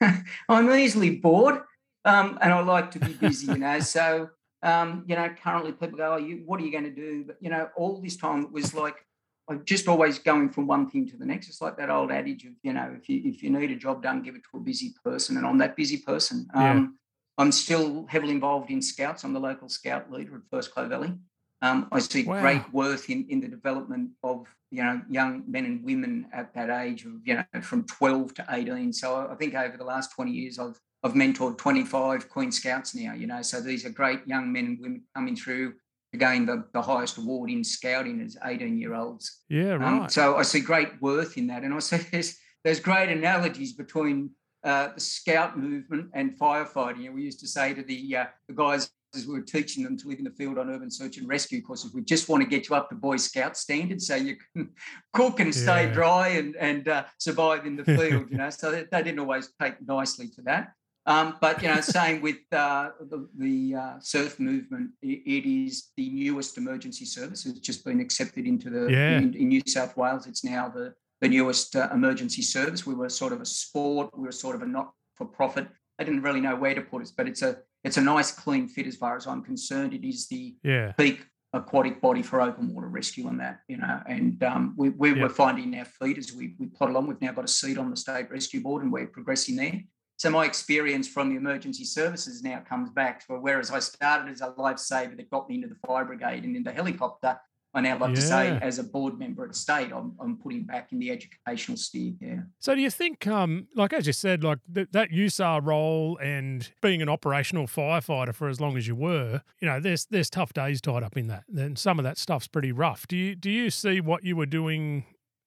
I'm I'm easily bored, um, and I like to be busy, you know. So um, you know, currently people go, oh, you, "What are you going to do?" But you know, all this time it was like I'm just always going from one thing to the next. It's like that old adage of, you know, if you if you need a job done, give it to a busy person. And I'm that busy person. Yeah. Um, I'm still heavily involved in scouts. I'm the local scout leader at First Clovelly. Um, I see wow. great worth in, in the development of you know young men and women at that age of you know from 12 to 18. So I think over the last 20 years, I've I've mentored 25 Queen Scouts now. You know, so these are great young men and women coming through again the, the highest award in scouting as 18 year olds. Yeah, um, right. Um, so I see great worth in that. And I see there's, there's great analogies between uh, the scout movement and firefighting. And we used to say to the, uh, the guys as we were teaching them to live in the field on urban search and rescue courses, we just want to get you up to Boy Scout standards so you can cook and stay yeah. dry and, and uh, survive in the field, you know. So they, they didn't always take nicely to that. Um, but you know, same with uh, the, the uh, surf movement. It, it is the newest emergency service. It's just been accepted into the yeah. in, in, New South Wales. It's now the the newest uh, emergency service. We were sort of a sport. We were sort of a not for profit. I didn't really know where to put us, but it's a it's a nice clean fit as far as I'm concerned. It is the yeah. peak aquatic body for open water rescue and that, you know. And um, we, we yep. were finding our feet as we, we plot along. We've now got a seat on the state rescue board and we're progressing there. So my experience from the emergency services now comes back to whereas I started as a lifesaver that got me into the fire brigade and into helicopter, I now like yeah. to say, as a board member at state, I'm, I'm putting back in the educational sphere. Yeah. So, do you think, um, like as you said, like th- that USAR role and being an operational firefighter for as long as you were, you know, there's there's tough days tied up in that. Then some of that stuff's pretty rough. Do you do you see what you were doing,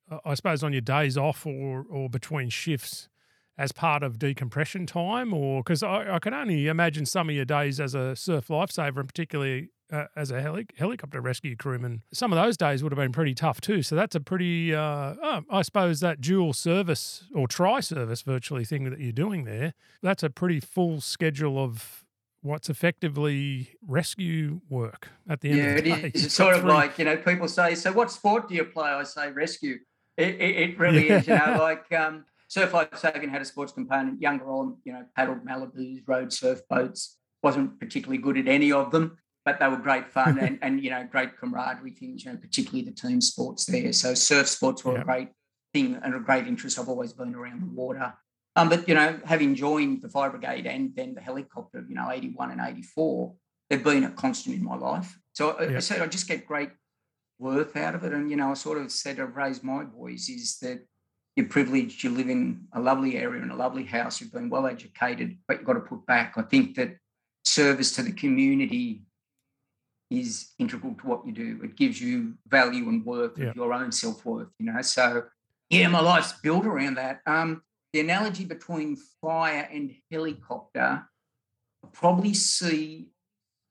uh, I suppose, on your days off or or between shifts? As part of decompression time, or because I, I can only imagine some of your days as a surf lifesaver, and particularly uh, as a heli- helicopter rescue crewman, some of those days would have been pretty tough too. So that's a pretty, uh, oh, I suppose, that dual service or tri service virtually thing that you're doing there. That's a pretty full schedule of what's effectively rescue work at the end yeah, of the day. It is. It's sort of like, you know, people say, So what sport do you play? I say rescue. It, it, it really yeah. is, you know, like um, Surf Life Saving had a sports component. Younger on, you know, paddled Malibus, rode surf boats. Wasn't particularly good at any of them but they were great fun and, and you know great camaraderie things. You know, particularly the team sports there. So surf sports were a great thing and a great interest. I've always been around the water. Um, but you know, having joined the fire brigade and then the helicopter, you know, eighty one and eighty four, they've been a constant in my life. So I, I said I just get great worth out of it. And you know, I sort of said I've raised my boys is that you're privileged, you live in a lovely area in a lovely house, you've been well educated, but you've got to put back. I think that service to the community is integral to what you do. It gives you value and worth yeah. of your own self worth, you know. So, yeah, my life's built around that. Um, the analogy between fire and helicopter, I probably see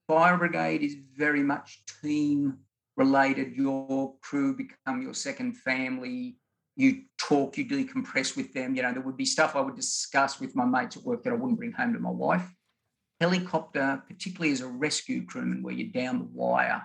fire brigade is very much team related. Your crew become your second family. You talk, you decompress with them. You know, there would be stuff I would discuss with my mates at work that I wouldn't bring home to my wife helicopter, particularly as a rescue crewman, where you're down the wire,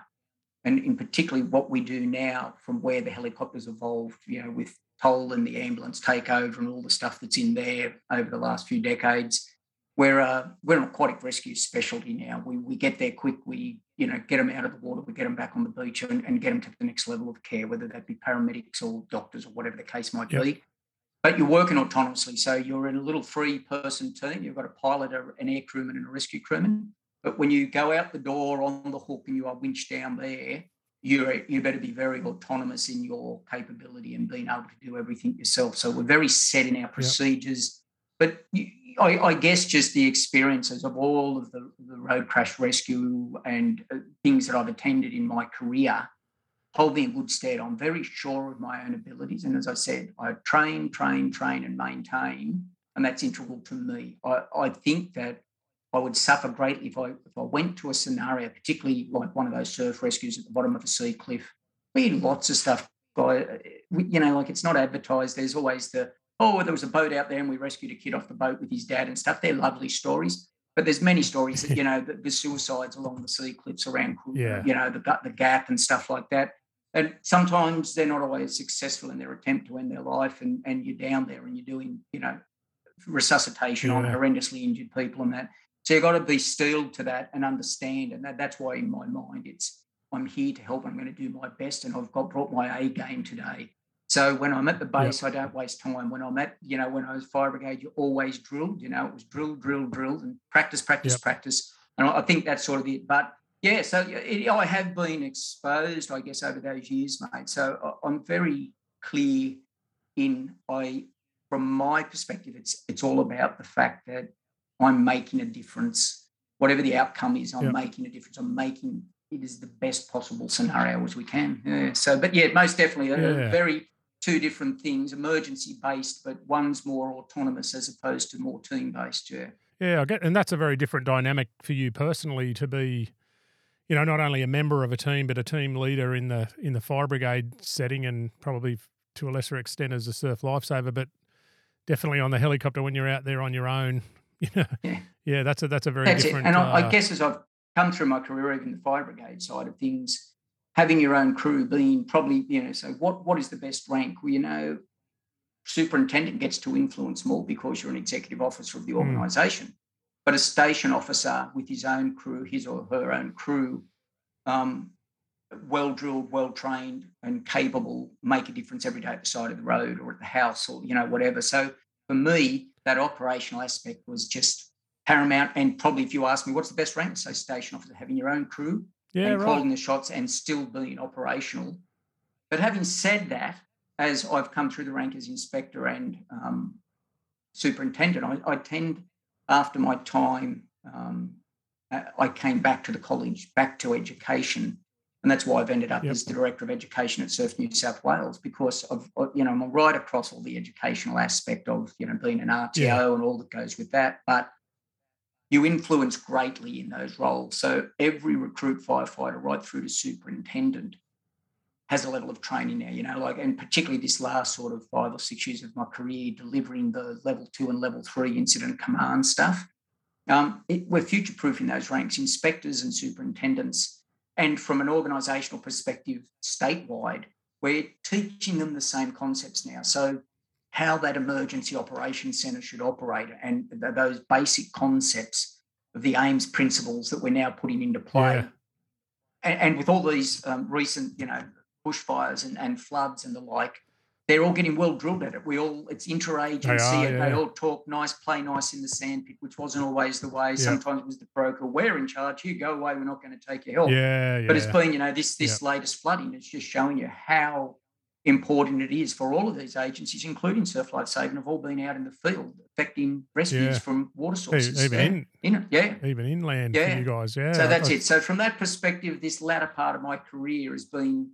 and in particularly what we do now from where the helicopters evolved, you know, with toll and the ambulance takeover and all the stuff that's in there over the last few decades. We're, uh, we're an aquatic rescue specialty now. We, we get there quick. We you know get them out of the water. We get them back on the beach and, and get them to the next level of care, whether that be paramedics or doctors or whatever the case might yep. be but you're working autonomously. So you're in a little three person team. You've got a pilot, an air crewman, and a rescue crewman. But when you go out the door on the hook and you are winched down there, you you better be very autonomous in your capability and being able to do everything yourself. So we're very set in our procedures. Yep. But you, I, I, guess just the experiences of all of the, the road crash rescue and uh, things that I've attended in my career hold me in good stead. I'm very sure of my own abilities. And as I said, I train, train, train, and maintain, and that's integral to me. I, I think that I would suffer greatly if I if I went to a scenario, particularly like one of those surf rescues at the bottom of a sea cliff. We lots of stuff, guy. You know, like it's not advertised. There's always the oh, there was a boat out there and we rescued a kid off the boat with his dad and stuff. They're lovely stories. But there's many stories that, you know, the, the suicides along the sea cliffs around, yeah. you know, the, the gap and stuff like that and sometimes they're not always successful in their attempt to end their life and, and you're down there and you're doing you know resuscitation yeah. on horrendously injured people and that so you've got to be steeled to that and understand and that, that's why in my mind it's i'm here to help i'm going to do my best and i've got brought my a game today so when i'm at the base yep. i don't waste time when i'm at you know when i was fire brigade you always drilled you know it was drill drill drill and practice practice yep. practice and i think that's sort of it but yeah, so it, I have been exposed, I guess, over those years, mate. So I'm very clear in I, from my perspective, it's it's all about the fact that I'm making a difference. Whatever the outcome is, I'm making a difference. I'm making it is the best possible scenario as we can. Yeah. So, but yeah, most definitely, yeah. very two different things: emergency based, but one's more autonomous as opposed to more team based. Yeah. Yeah, I get, and that's a very different dynamic for you personally to be you know, not only a member of a team, but a team leader in the in the fire brigade setting, and probably to a lesser extent as a surf lifesaver, but definitely on the helicopter when you're out there on your own. You know, yeah, yeah that's a that's a very that's different. It. And uh, I guess as I've come through my career, even the fire brigade side of things, having your own crew being probably you know, so what what is the best rank? Well, you know, superintendent gets to influence more because you're an executive officer of the organisation. Mm. But a station officer with his own crew, his or her own crew, um, well drilled, well trained, and capable, make a difference every day at the side of the road or at the house or you know whatever. So for me, that operational aspect was just paramount. And probably, if you ask me, what's the best rank? So station officer, having your own crew, yeah, and right. calling the shots and still being operational. But having said that, as I've come through the rank as inspector and um, superintendent, I, I, tend, after my time, um, I came back to the college, back to education. And that's why I've ended up yep. as the director of education at Surf New South Wales because of you know I'm right across all the educational aspect of you know being an RTO yeah. and all that goes with that. But you influence greatly in those roles. So every recruit firefighter, right through to superintendent, has a level of training now, you know, like, and particularly this last sort of five or six years of my career delivering the level two and level three incident command stuff. Um, it, we're future proofing those ranks, inspectors and superintendents. And from an organisational perspective, statewide, we're teaching them the same concepts now. So, how that emergency operations centre should operate and th- those basic concepts of the AIIMS principles that we're now putting into play. Yeah. And, and, with all these um, recent, you know, bushfires and, and floods and the like, they're all getting well drilled at it. We all it's interagency. Are, yeah. They all talk nice, play nice in the sandpit, which wasn't always the way. Yeah. Sometimes it was the broker, we're in charge. You go away. We're not going to take your help. Yeah, yeah. But it's been, you know, this this latest flooding. It's just showing you how important it is for all of these agencies, including Surf Life Saving, have all been out in the field affecting rescues yeah. from water sources. Even in, in it, yeah. Even inland yeah. for you guys, yeah. So that's it. So from that perspective, this latter part of my career has been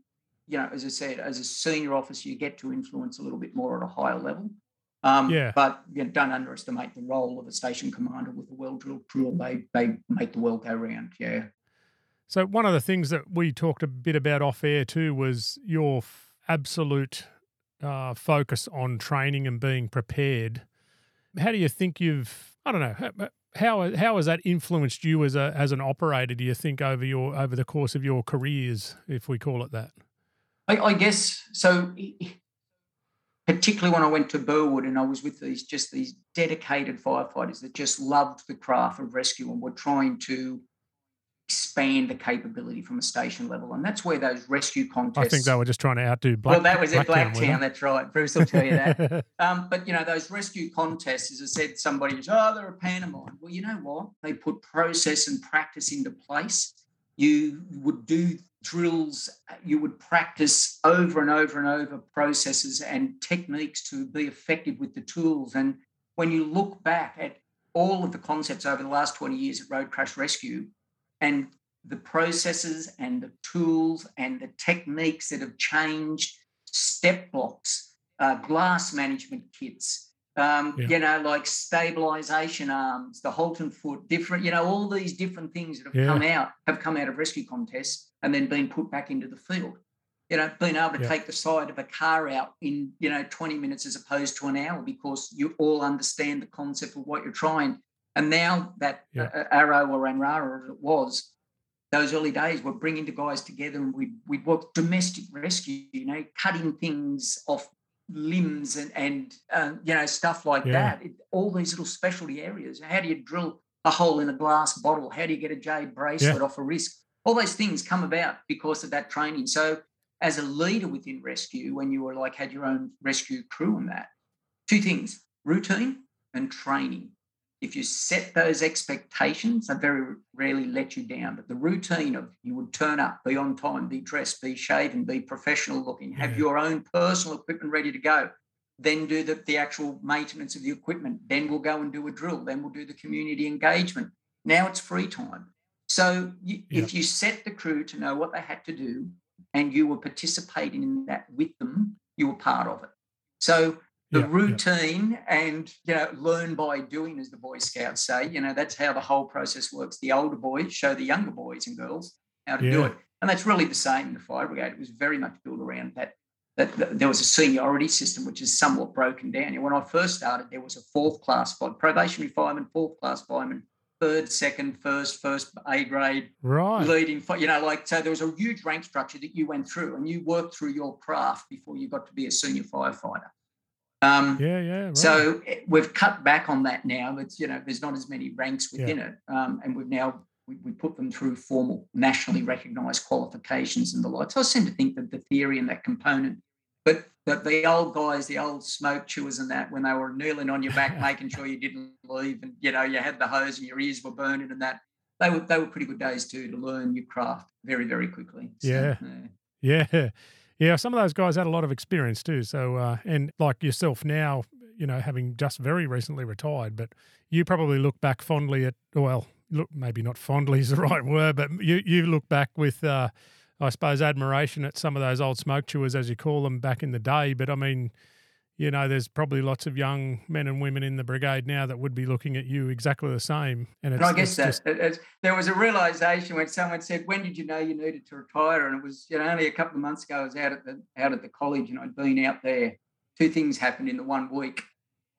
you know, as I said, as a senior officer, you get to influence a little bit more at a higher level. Um, yeah. But you know, don't underestimate the role of a station commander with a well-drilled crew. They they make the world go round. Yeah. So one of the things that we talked a bit about off air too was your f- absolute uh, focus on training and being prepared. How do you think you've? I don't know. How how has that influenced you as a as an operator? Do you think over your over the course of your careers, if we call it that? I, I guess so. Particularly when I went to Burwood and I was with these just these dedicated firefighters that just loved the craft of rescue and were trying to expand the capability from a station level. And that's where those rescue contests. I think they were just trying to outdo Black. Well, that was at Blacktown. That's right. Bruce will tell you that. um, but you know, those rescue contests, as I said, somebody was, oh, they're a pantomime. Well, you know what? They put process and practice into place. You would do drills, you would practice over and over and over processes and techniques to be effective with the tools. And when you look back at all of the concepts over the last 20 years at Road Crash Rescue and the processes and the tools and the techniques that have changed, step blocks, uh, glass management kits, um, yeah. you know, like stabilization arms, the Halton foot, different, you know, all these different things that have yeah. come out have come out of rescue contests and then been put back into the field. You know, being able to yeah. take the side of a car out in, you know, 20 minutes as opposed to an hour because you all understand the concept of what you're trying. And now that uh, Arrow or Anrara, as it was, those early days, we're bringing the guys together and we'd, we'd work domestic rescue, you know, cutting things off limbs and and uh, you know stuff like yeah. that. It, all these little specialty areas. How do you drill a hole in a glass bottle? How do you get a jade bracelet yeah. off a wrist? All those things come about because of that training. So as a leader within rescue, when you were like had your own rescue crew and that, two things: routine and training if you set those expectations, they very rarely let you down. But the routine of you would turn up, be on time, be dressed, be shaven, be professional looking, have yeah. your own personal equipment ready to go, then do the, the actual maintenance of the equipment. Then we'll go and do a drill. Then we'll do the community engagement. Now it's free time. So you, yeah. if you set the crew to know what they had to do and you were participating in that with them, you were part of it. So the yeah, routine yeah. and you know learn by doing as the boy scouts say you know that's how the whole process works. The older boys show the younger boys and girls how to yeah. do it. And that's really the same in the fire brigade. It was very much built around that that, that there was a seniority system which is somewhat broken down. When i first started there was a fourth class probationary fireman fourth class fireman third second first first a grade right. leading you know like so there was a huge rank structure that you went through and you worked through your craft before you got to be a senior firefighter um, yeah, yeah. Right. So we've cut back on that now. It's you know there's not as many ranks within yeah. it, um, and we've now we, we, put them through formal nationally recognised qualifications and the like. So I seem to think that the theory and that component, but that the old guys, the old smoke chewers and that, when they were kneeling on your back, making sure you didn't leave, and you know you had the hose and your ears were burning and that, they were they were pretty good days too to learn your craft very very quickly. So, yeah. yeah. yeah. Yeah, some of those guys had a lot of experience too. So, uh, and like yourself now, you know, having just very recently retired, but you probably look back fondly at, well, look, maybe not fondly is the right word, but you, you look back with, uh, I suppose, admiration at some of those old smoke chewers, as you call them, back in the day. But I mean, you know, there's probably lots of young men and women in the brigade now that would be looking at you exactly the same. And, and I guess that just... there was a realization when someone said, "When did you know you needed to retire?" And it was you know only a couple of months ago. I was out at the out at the college and I'd been out there. Two things happened in the one week.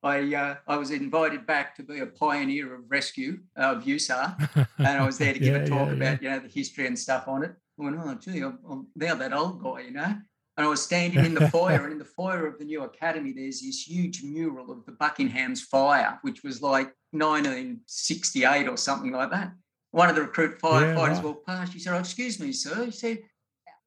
I uh, I was invited back to be a pioneer of rescue of USAR, and I was there to give yeah, a talk yeah, about yeah. you know the history and stuff on it. I went, oh gee, I'm, I'm now that old guy, you know. And I was standing in the foyer, and in the foyer of the new academy, there's this huge mural of the Buckingham's fire, which was like 1968 or something like that. One of the recruit firefighters yeah, right. walked past. He said, oh, "Excuse me, sir." He said,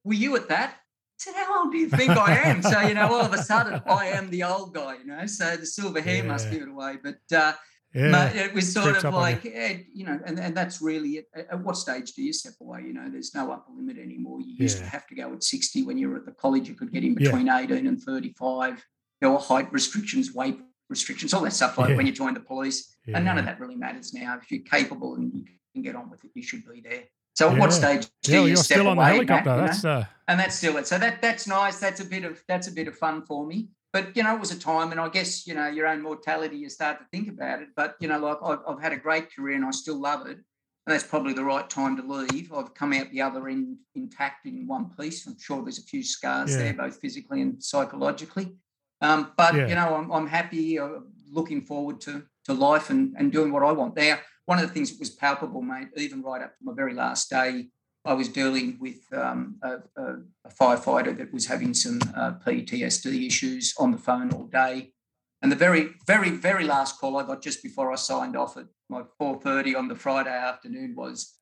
"Were you at that?" I said, "How old do you think I am?" So you know, all of a sudden, I am the old guy. You know, so the silver hair yeah. must give it away. But uh, yeah. it was sort of like, eh, you know, and, and that's really it. At what stage do you step away? You know, there's no upper limit anymore. You used yeah. to have to go at 60 when you were at the college. You could get in between yeah. 18 and 35. There were height restrictions, weight restrictions, all that stuff like when you joined the police. And none of that really matters now. If you're capable and you can get on with it, you should be there. So at what stage do you you're step still away, on the helicopter. Matt, that's, uh... And that's still it. So that that's nice. That's a bit of that's a bit of fun for me but you know, it was a time, and I guess you know your own mortality. You start to think about it, but you know, like I've, I've had a great career, and I still love it. And that's probably the right time to leave. I've come out the other end intact in one piece. I'm sure there's a few scars yeah. there, both physically and psychologically. Um, but yeah. you know, I'm, I'm happy, uh, looking forward to to life and, and doing what I want. There, one of the things that was palpable, mate, even right up to my very last day, I was dealing with um, a, a, a, firefighter that was having some uh, PTSD issues on the phone all day. And the very, very, very last call I got just before I signed off at my 4.30 on the Friday afternoon was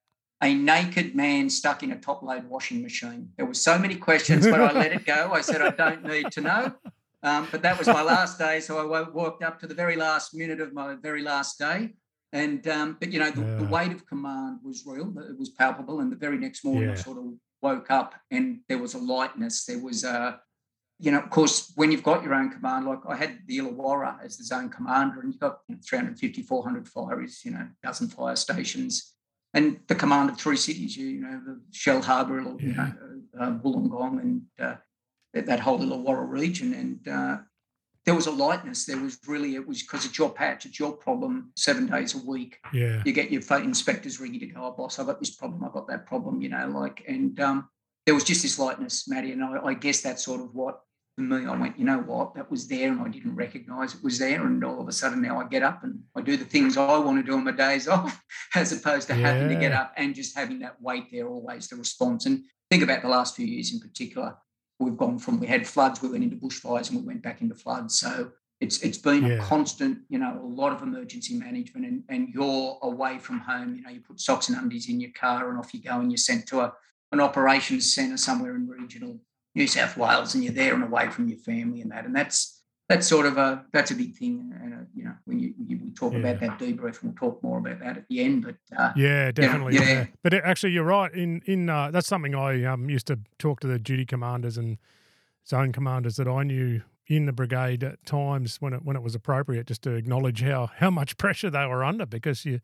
a naked man stuck in a top load washing machine. There were so many questions, but I let it go. I said, I don't need to know. Um, but that was my last day. So I walked up to the very last minute of my very last day. And um, but you know the, yeah. the, weight of command was real. It was palpable. And the very next morning, yeah. I sort of woke up and there was a lightness. There was a, you know, of course, when you've got your own command, like I had the Illawarra as the zone commander, and you've got you know, 350, 400 fireys, you know, dozen fire stations, and the command of three cities. You, you know, the Shellharbour, yeah. you know, uh, Wollongong, and uh, that, that, whole Illawarra region, and uh, there was a lightness. There was really, it was because it's your patch, it's your problem seven days a week. Yeah. You get your inspectors ringing to go, oh, boss, I've got this problem, I've got that problem, you know, like, and um, there was just this lightness, Matty. And I, I guess that's sort of what, for me, I went, you know what, that was there and I didn't recognize it was there. And all of a sudden now I get up and I do the things I want to do on my days off, as opposed to yeah. having to get up and just having that weight there always, the response. And think about the last few years in particular we've gone from we had floods, we went into bushfires, and we went back into floods. So it's it's been yeah. a constant, you know, a lot of emergency management, and, and you're away from home. You know, you put socks and undies in your car, and off you go, and you're sent to a an operations centre somewhere in regional New South Wales, and you're there and away from your family and that, and that's that's sort of a that's a big thing. And uh, you know, when you, you we talk yeah. about that debrief, we'll talk more about that at the end. But uh, yeah, definitely. You know, yeah. yeah. but it, actually, you're right. In in uh, that's something I um, used to talk to the duty commanders and zone commanders that I knew in the brigade at times when it when it was appropriate, just to acknowledge how how much pressure they were under because you.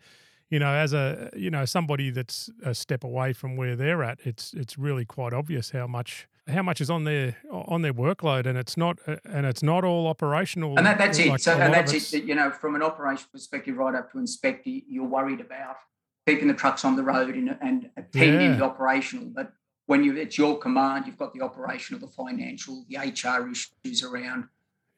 You know, as a you know somebody that's a step away from where they're at, it's it's really quite obvious how much how much is on their on their workload, and it's not and it's not all operational. And that, that's like it. So and that's it. You know, from an operation perspective, right up to inspector, you're worried about keeping the trucks on the road and, and attending yeah. the operational. But when you it's your command, you've got the operational, the financial, the HR issues around uh,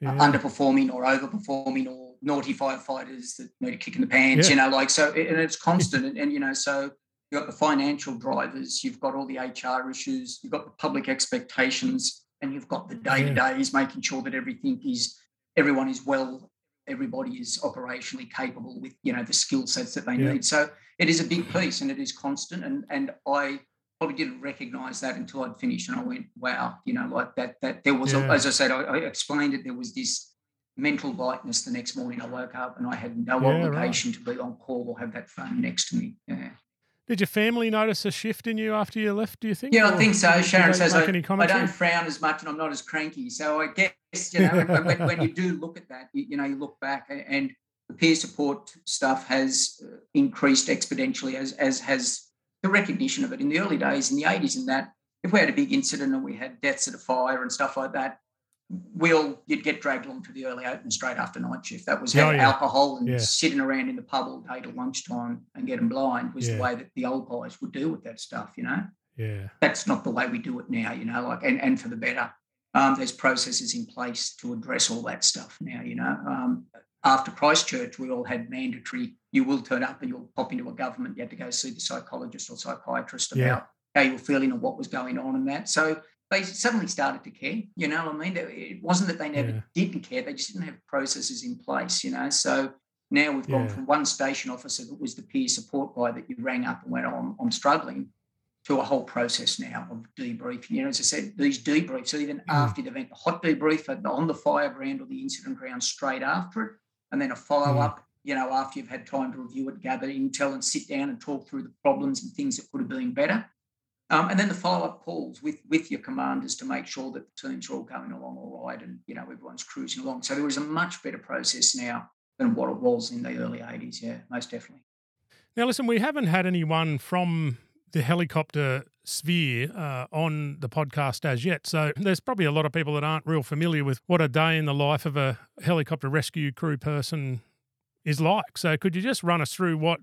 yeah. underperforming or overperforming or naughty firefighters that need a kick in the pants. Yeah. You know, like so, and it's constant. and, and you know, so You've got the financial drivers, you've got all the HR issues, you've got the public expectations, and you've got the day to days, making sure that everything is, everyone is well, everybody is operationally capable with, you know, the skill sets that they yeah. need. So it is a big piece and it is constant. And, and I, probably didn't recognize that until I'd finished and I went, wow, you know, like that, that there was, yeah. a, as I said, I, I, explained it, there was this mental lightness the next morning. I woke up and I had no yeah, obligation right. to be on call or have that phone next to me. Yeah. Did your family notice a shift in you after you left? Do you think? Yeah, I think so. Sharon says I, I, don't frown as much, and I'm not as cranky. So I guess you know when, when, you do look at that, you, you, know, you look back, and the peer support stuff has uh, increased exponentially as as has the recognition of it. In the early days, in the 80s, and that if we had a big incident and we had deaths at a fire and stuff like that, we'll you'd get dragged along to the early open straight after night shift. That was oh, yeah. alcohol and yeah. sitting around in the pub all day till lunchtime and getting blind was yeah. the way that the old guys would deal with that stuff, you know. Yeah. That's not the way we do it now, you know, like and, and for the better. Um, there's processes in place to address all that stuff now, you know. Um, after Christchurch, we all had mandatory, you will turn up and you'll pop into a government, you had to go see the psychologist or psychiatrist about how you were feeling and what was going on and that. So they suddenly started to care. You know what I mean? It wasn't that they never yeah. didn't care; they just didn't have processes in place. You know, so now we've gone yeah. from one station officer that was the peer support guy that you rang up and went, "I'm, I'm struggling," to a whole process now of debriefing. You know, as I said, these debriefs, even mm. after the event, a hot debrief on the fire ground or the incident ground straight after it, and then a follow up. Mm. You know, after you've had time to review it, gather intel, and sit down and talk through the problems and things that could have been better. Um, and then the follow-up calls with with your commanders to make sure that the teams are all going along all right and you know everyone's cruising along. So there is a much better process now than what it was in the early 80s. Yeah, most definitely. Now listen, we haven't had anyone from the helicopter sphere uh, on the podcast as yet. So there's probably a lot of people that aren't real familiar with what a day in the life of a helicopter rescue crew person is like. So could you just run us through what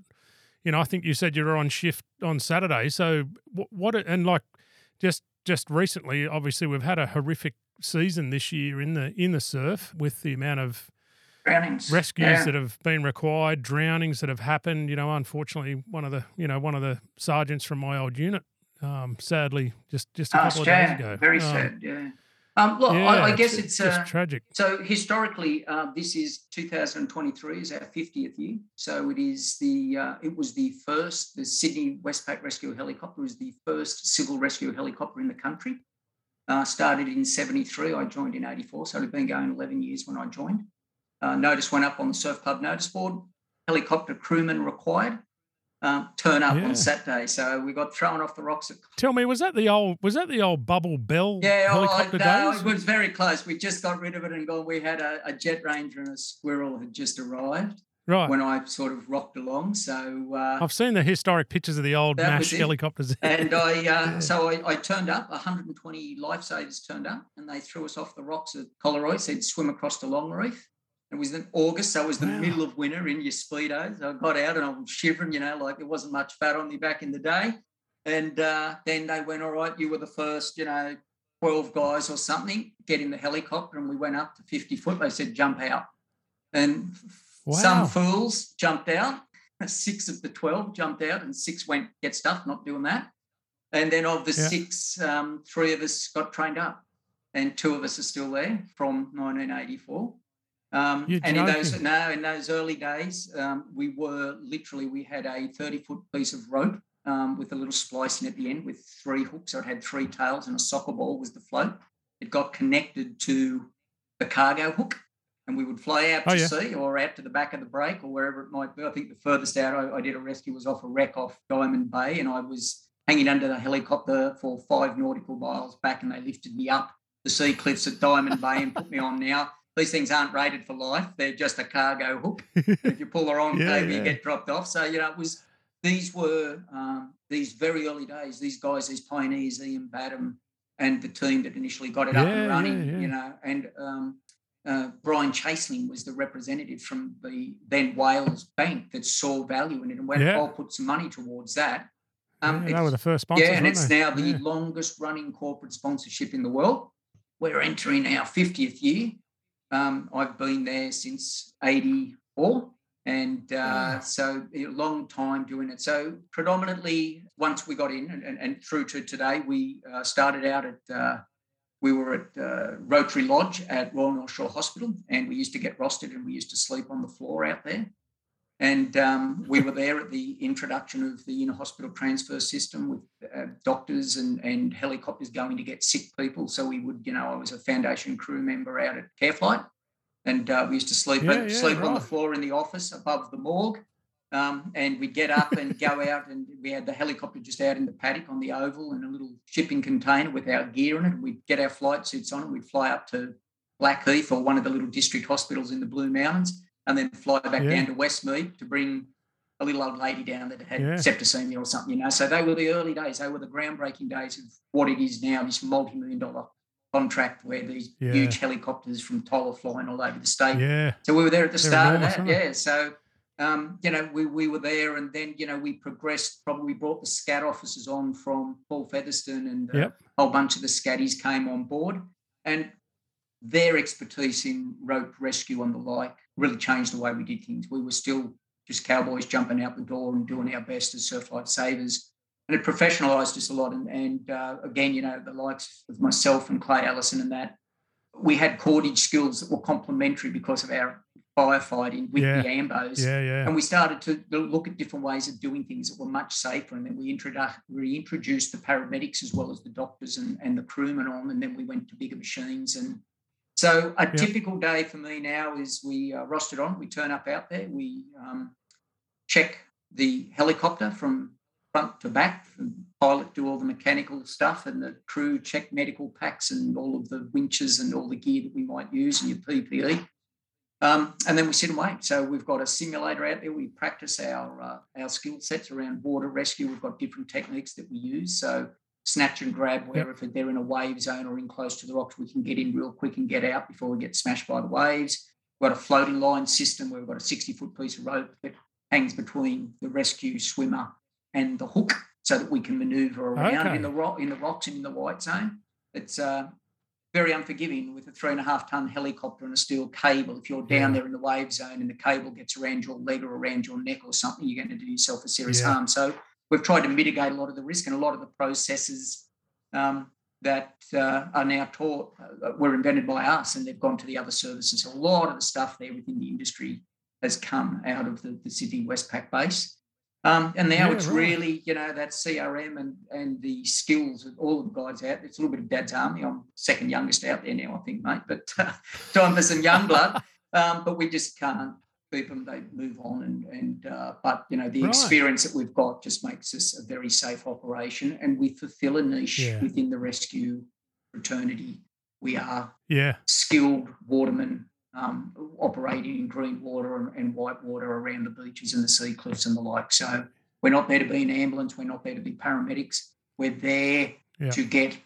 you know, I think you said you were on shift on Saturday. So what, and like just just recently, obviously we've had a horrific season this year in the in the surf with the amount of drownings rescues yeah. that have been required, drownings that have happened. You know, unfortunately, one of the you know one of the sergeants from my old unit, um, sadly, just just a couple oh, of days ago. Very um, sad. Yeah. Um, look, yeah, I, I, guess it's, it's uh, tragic. So historically, uh, this is 2023 is our 50th year. So it is the uh, it was the first the Sydney Westpac Rescue Helicopter was the first civil rescue helicopter in the country. Uh, started in 73. I joined in 84, so it'd been going 11 years when I joined. Uh, notice went up on the Surf Club notice board. Helicopter crewman required um, turn up yeah. on Saturday. So we got thrown off the rocks. At... Tell me, was that the old was that the old bubble bell yeah, oh, helicopter no, days? It was very close. We just got rid of it and gone. We had a, a jet ranger and a squirrel had just arrived. Right. When I sort of rocked along. So uh, I've seen the historic pictures of the old MASH helicopters. and I, uh, yeah. so I, I, turned up, 120 lifesavers turned up and they threw us off the rocks at Collaroy, said swim across to Longreef. It was in August, so it was the wow. middle of winter in your speedos. I got out and I'm shivering, you know, like there wasn't much fat on me back in the day. And uh, then they went, all right, you were the first, you know, 12 guys or something, get in the helicopter. And we went up to 50 foot. They said, jump out. And wow. some fools jumped out. Six of the 12 jumped out and six went, get stuff, not doing that. And then of the yeah. six, um, three of us got trained up and two of us are still there from 1984. Um, and in those no, in those early days, um, we were literally we had a 30 foot piece of rope um, with a little splicing at the end with three hooks. So it had three tails and a soccer ball was the float. It got connected to the cargo hook, and we would fly out oh, to yeah. sea or out to the back of the break or wherever it might be. I think the furthest out I, I did a rescue was off a wreck off Diamond Bay, and I was hanging under the helicopter for five nautical miles back, and they lifted me up the sea cliffs at Diamond Bay and put me on now these things aren't rated for life. They're just a cargo hook. if you pull the wrong yeah, cable, yeah. you get dropped off. So, you know, it was these were um, these very early days, these guys, these pioneers, Ian Badham and the team that initially got it yeah, up and running, you know, and um, uh, Brian Chaseling was the representative from the then Wales Bank that saw value in it and went, I'll put some money towards that. Um, yeah, they were the first sponsors. Yeah, and it's they? now the longest running corporate sponsorship in the world. We're entering our 50th year. Um, I've been there since 84 and uh, so a long time doing it. So predominantly, once we got in and, and, and through to today, we uh, started out at uh, we were at uh, Rotary Lodge at Royal North Shore Hospital, and we used to get rostered and we used to sleep on the floor out there. And um, we were there at the introduction of the interhospital transfer system with uh, doctors and, and helicopters going to get sick people. So we would, you know, I was a foundation crew member out at Careflight, and uh, we used to sleep yeah, yeah, sleep right. on the floor in the office above the morgue. Um, and we'd get up and go out, and we had the helicopter just out in the paddock on the oval and a little shipping container with our gear in it. We'd get our flight suits on and we'd fly up to Blackheath or one of the little district hospitals in the Blue Mountains and then fly back yeah. down to Westmead to bring a little old lady down that had yeah. septicemia or something, you know. So they were the early days. They were the groundbreaking days of what it is now, this multi-million dollar contract where these yeah. huge helicopters from Tyler flying all over the state. Yeah. So we were there at the They're start enormous, of that. Yeah. So um, you know, we, we were there and then, you know, we progressed, probably brought the SCAT officers on from Paul Featherstone and yep. a whole bunch of the SCATties came on board. And their expertise in rope rescue and the like really changed the way we did things. We were still just cowboys jumping out the door and doing our best as surf life savers. And it professionalised us a lot. And, and uh, again, you know, the likes of myself and Clay Allison and that, we had cordage skills that were complementary because of our firefighting with yeah. the ambos. Yeah, yeah. And we started to look at different ways of doing things that were much safer. And then we introduced, we introduced the paramedics as well as the doctors and, and the crewmen on. And then we went to bigger machines and so a typical day for me now is we uh, roster on, we turn up out there, we um, check the helicopter from front to back, the pilot do all the mechanical stuff, and the crew check medical packs and all of the winches and all the gear that we might use and your PPE. Um, and then we sit and wait. So we've got a simulator out there. We practice our uh, our skill sets around water rescue. We've got different techniques that we use. So snatch and grab where if they're in a wave zone or in close to the rocks, we can get in real quick and get out before we get smashed by the waves. We've got a floating line system where we've got a 60 foot piece of rope that hangs between the rescue swimmer and the hook so that we can maneuver around okay. in the rock in the rocks and in the white zone. It's uh, very unforgiving with a three and a half ton helicopter and a steel cable. If you're down yeah. there in the wave zone and the cable gets around your leg or around your neck or something, you're going to do yourself a serious yeah. harm. So we've tried to mitigate a lot of the risk and a lot of the processes um, that uh, are now taught uh, were invented by us and they've gone to the other services. A lot of the stuff there within the industry has come out of the, the Sydney Westpac base. Um, and now yeah, it's right. really, you know, that CRM and and the skills of all of the guys out. It's a little bit of dad's army. I'm second youngest out there now, I think, mate. But uh, time for some young blood. Um, but we just can't keep them, they move on. And, and uh, but you know, the right. experience that we've got just makes us a very safe operation, and we fulfil a niche yeah. within the rescue fraternity. We are yeah skilled watermen um, operating in green water and, and, white water around the beaches and the sea cliffs and the like. So we're not there to be an ambulance. We're not there to be paramedics. We're there yeah. to get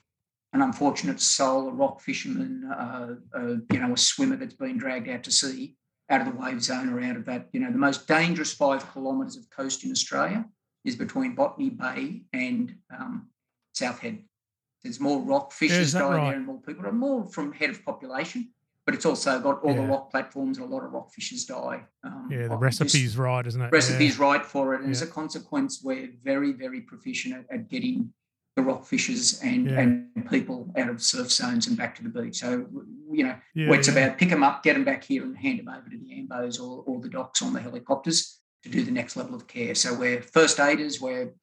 an unfortunate soul, a rock fisherman, uh, uh, you know, a swimmer that's been dragged out to sea out of the wave zone or out of that. You know, the most dangerous five kilometres of coast in Australia is between Botany Bay and um, South Head. There's more rock fishers yeah, die right? there and more people, more from head of population, but it's also got all yeah. the rock platforms and a lot of rock fishers die. Um, yeah, the recipe's right, isn't it? Recipe's yeah. right for it. And as a consequence, we're very, very proficient at, at getting the rock fishers and, yeah. and people out of surf zones and back to the beach. So, you know, yeah, it's yeah. about pick them up, get them back here and hand them over to the AMBOs or, or the docs on the helicopters to do the next level of care. So we're first aiders, we're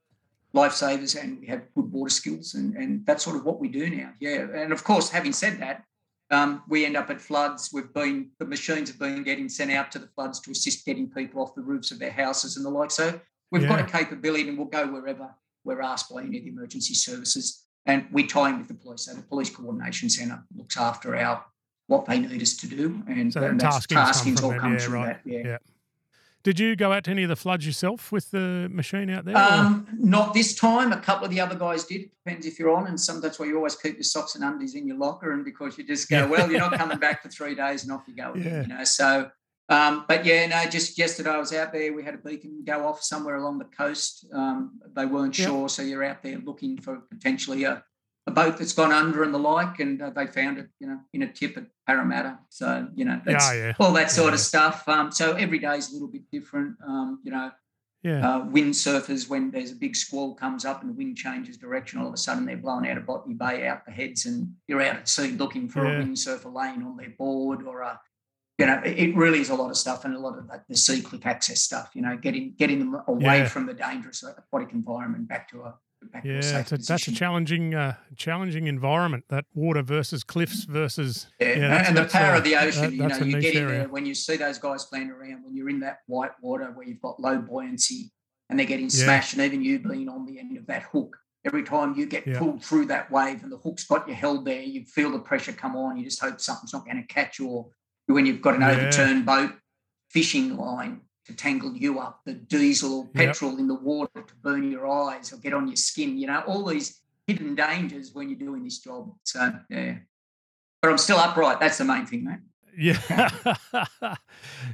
lifesavers and we have good water skills and, and that's sort of what we do now. Yeah. And of course, having said that, um, we end up at floods. We've been, the machines have been getting sent out to the floods to assist getting people off the roofs of their houses and the like. So we've got a capability and we'll go wherever we're asked by any of the emergency services, and we tie in with the police. So the police coordination centre looks after our what they need us to do, and, so and taskings, all comes yeah, from right. that. Yeah. yeah. Did you go out to any of the floods yourself with the machine out there? Um, not this time. A couple of the other guys did. Depends if you're on, and some that's why you always keep your socks and undies in your locker, and because you just go, well, you're not coming back for three days, and off you go. Yeah. You know, so um, but yeah, no, just yesterday I was out there. We had a beacon go off somewhere along the coast. Um, they weren't yep. sure, so you're out there looking for potentially a, a boat that's gone under and the like, and uh, they found it, you know, in a tip at Parramatta. So you know, that's yeah, yeah. all that sort yeah. of stuff. Um, so every day is a little bit different. Um, you know, yeah. Uh, windsurfers when there's a big squall comes up and the wind changes direction, all of a sudden they're blown out of Botany Bay out the heads, and you're out at sea looking for a windsurfer lane on their board or a you know, it really is a lot of stuff and a lot of the, cliff access stuff, you know, getting getting them away yeah. from the dangerous aquatic environment back to a, back to a Yeah, safe it's a, that's a challenging, uh, challenging environment. That water versus cliffs versus Yeah, that's- and the power uh, of the ocean, that- you know, that's a you get in area. there when you see those guys playing around, when you're in that white water where you've got low buoyancy and they're getting Yeah. smashed, and even you being on the end of that hook, every time you get Yeah. pulled through that wave and the hook's got you held there, you feel the pressure come on. You just hope something's not going to catch you, or when you've got an Yeah. overturned boat, fishing line to tangle you up, the diesel or Yep. petrol in the water to burn your eyes or get on your skin, you know, all these hidden dangers when you're doing this job. So, yeah. But I'm still upright. That's the main thing, mate. Yeah.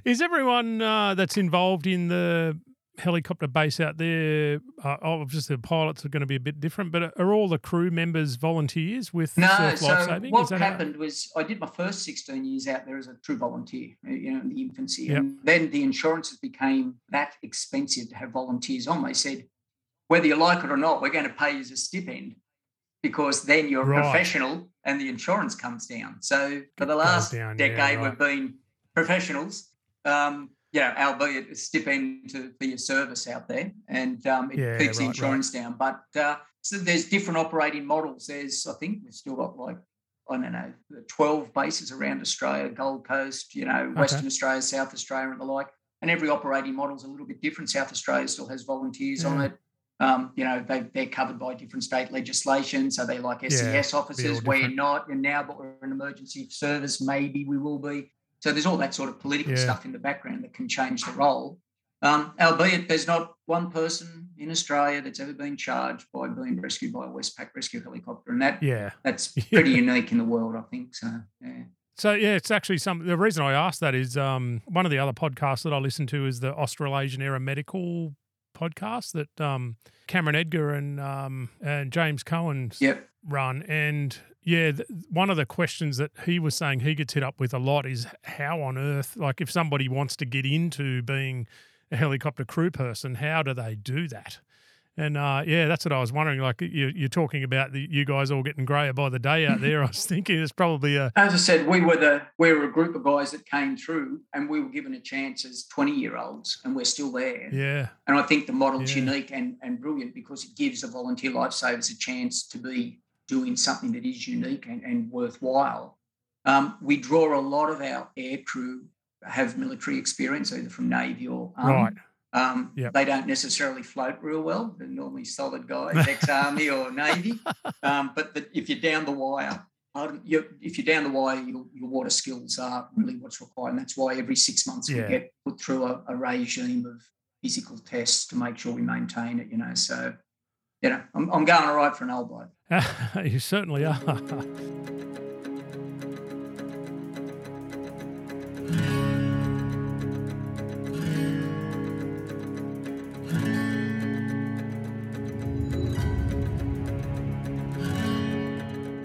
Is everyone uh, that's involved in the helicopter base out there, uh, obviously the pilots are going to be a bit different, but are all the crew members volunteers with No, Surf so Lifesaving? what Is that how- happened was I did my first 16 years out there as a true volunteer, uh, you know, in the infancy. Yep. And then the insurances became that expensive to have volunteers on. They said, whether you like it or not, we're going to pay you as a stipend because then you're Right. a professional and the insurance comes down. So for the last down, yeah, decade, right. we've been professionals. Um, yeah, albeit a stipend to, for your service out there, and um, it Yeah, keeps the right, right. insurance down. But uh, so there's different operating models. There's, I think, we've still got like I don't know, 12 bases around Australia, Gold Coast, you know, Western Australia, South Australia, and the like. And every operating model is a little bit different. South Australia still has volunteers on it. Um, you know, they, they're covered by different state legislation. So they like SES officers. We're not. And now, but we're an emergency service. Maybe we will be. So there's all that sort of political Yeah. stuff in the background that can change the role. Um, albeit there's not one person in Australia that's ever been charged by being rescued by a Westpac rescue helicopter. And that Yeah. that's pretty unique in the world, I think. So, yeah. So yeah, it's actually some. The reason I asked that is um, one of the other podcasts that I listen to is the Australasian Aeromedical podcast that um, Cameron Edgar and um, and James Cohen Yep. run. And yeah, th- one of the questions that he was saying he gets hit up with a lot is how on earth, like if somebody wants to get into being a helicopter crew person, how do they do that? And uh, yeah, that's what I was wondering. Like you, you're talking about the, you guys all getting greyer by the day out there. I was thinking it's probably a As I said, we were the we were a group of guys that came through, and we were given a chance as twenty year olds, and we're still there. yeah, And I think the model's Yeah. unique and, and brilliant because it gives the volunteer lifesavers a chance to be doing something that is unique and, and worthwhile. Um, we draw a lot of our air crew have military experience, either from Navy or Army. right. Um, Yep. They don't necessarily float real well. They're normally solid guys, ex-army or navy. Um, but the, if you're down the wire, you if you're down the wire, your, your water skills are really what's required. And that's why every six months Yeah. we get put through a, a regime of physical tests to make sure we maintain it. You know, so you know, I'm, I'm going all right for an old bloke. you certainly are.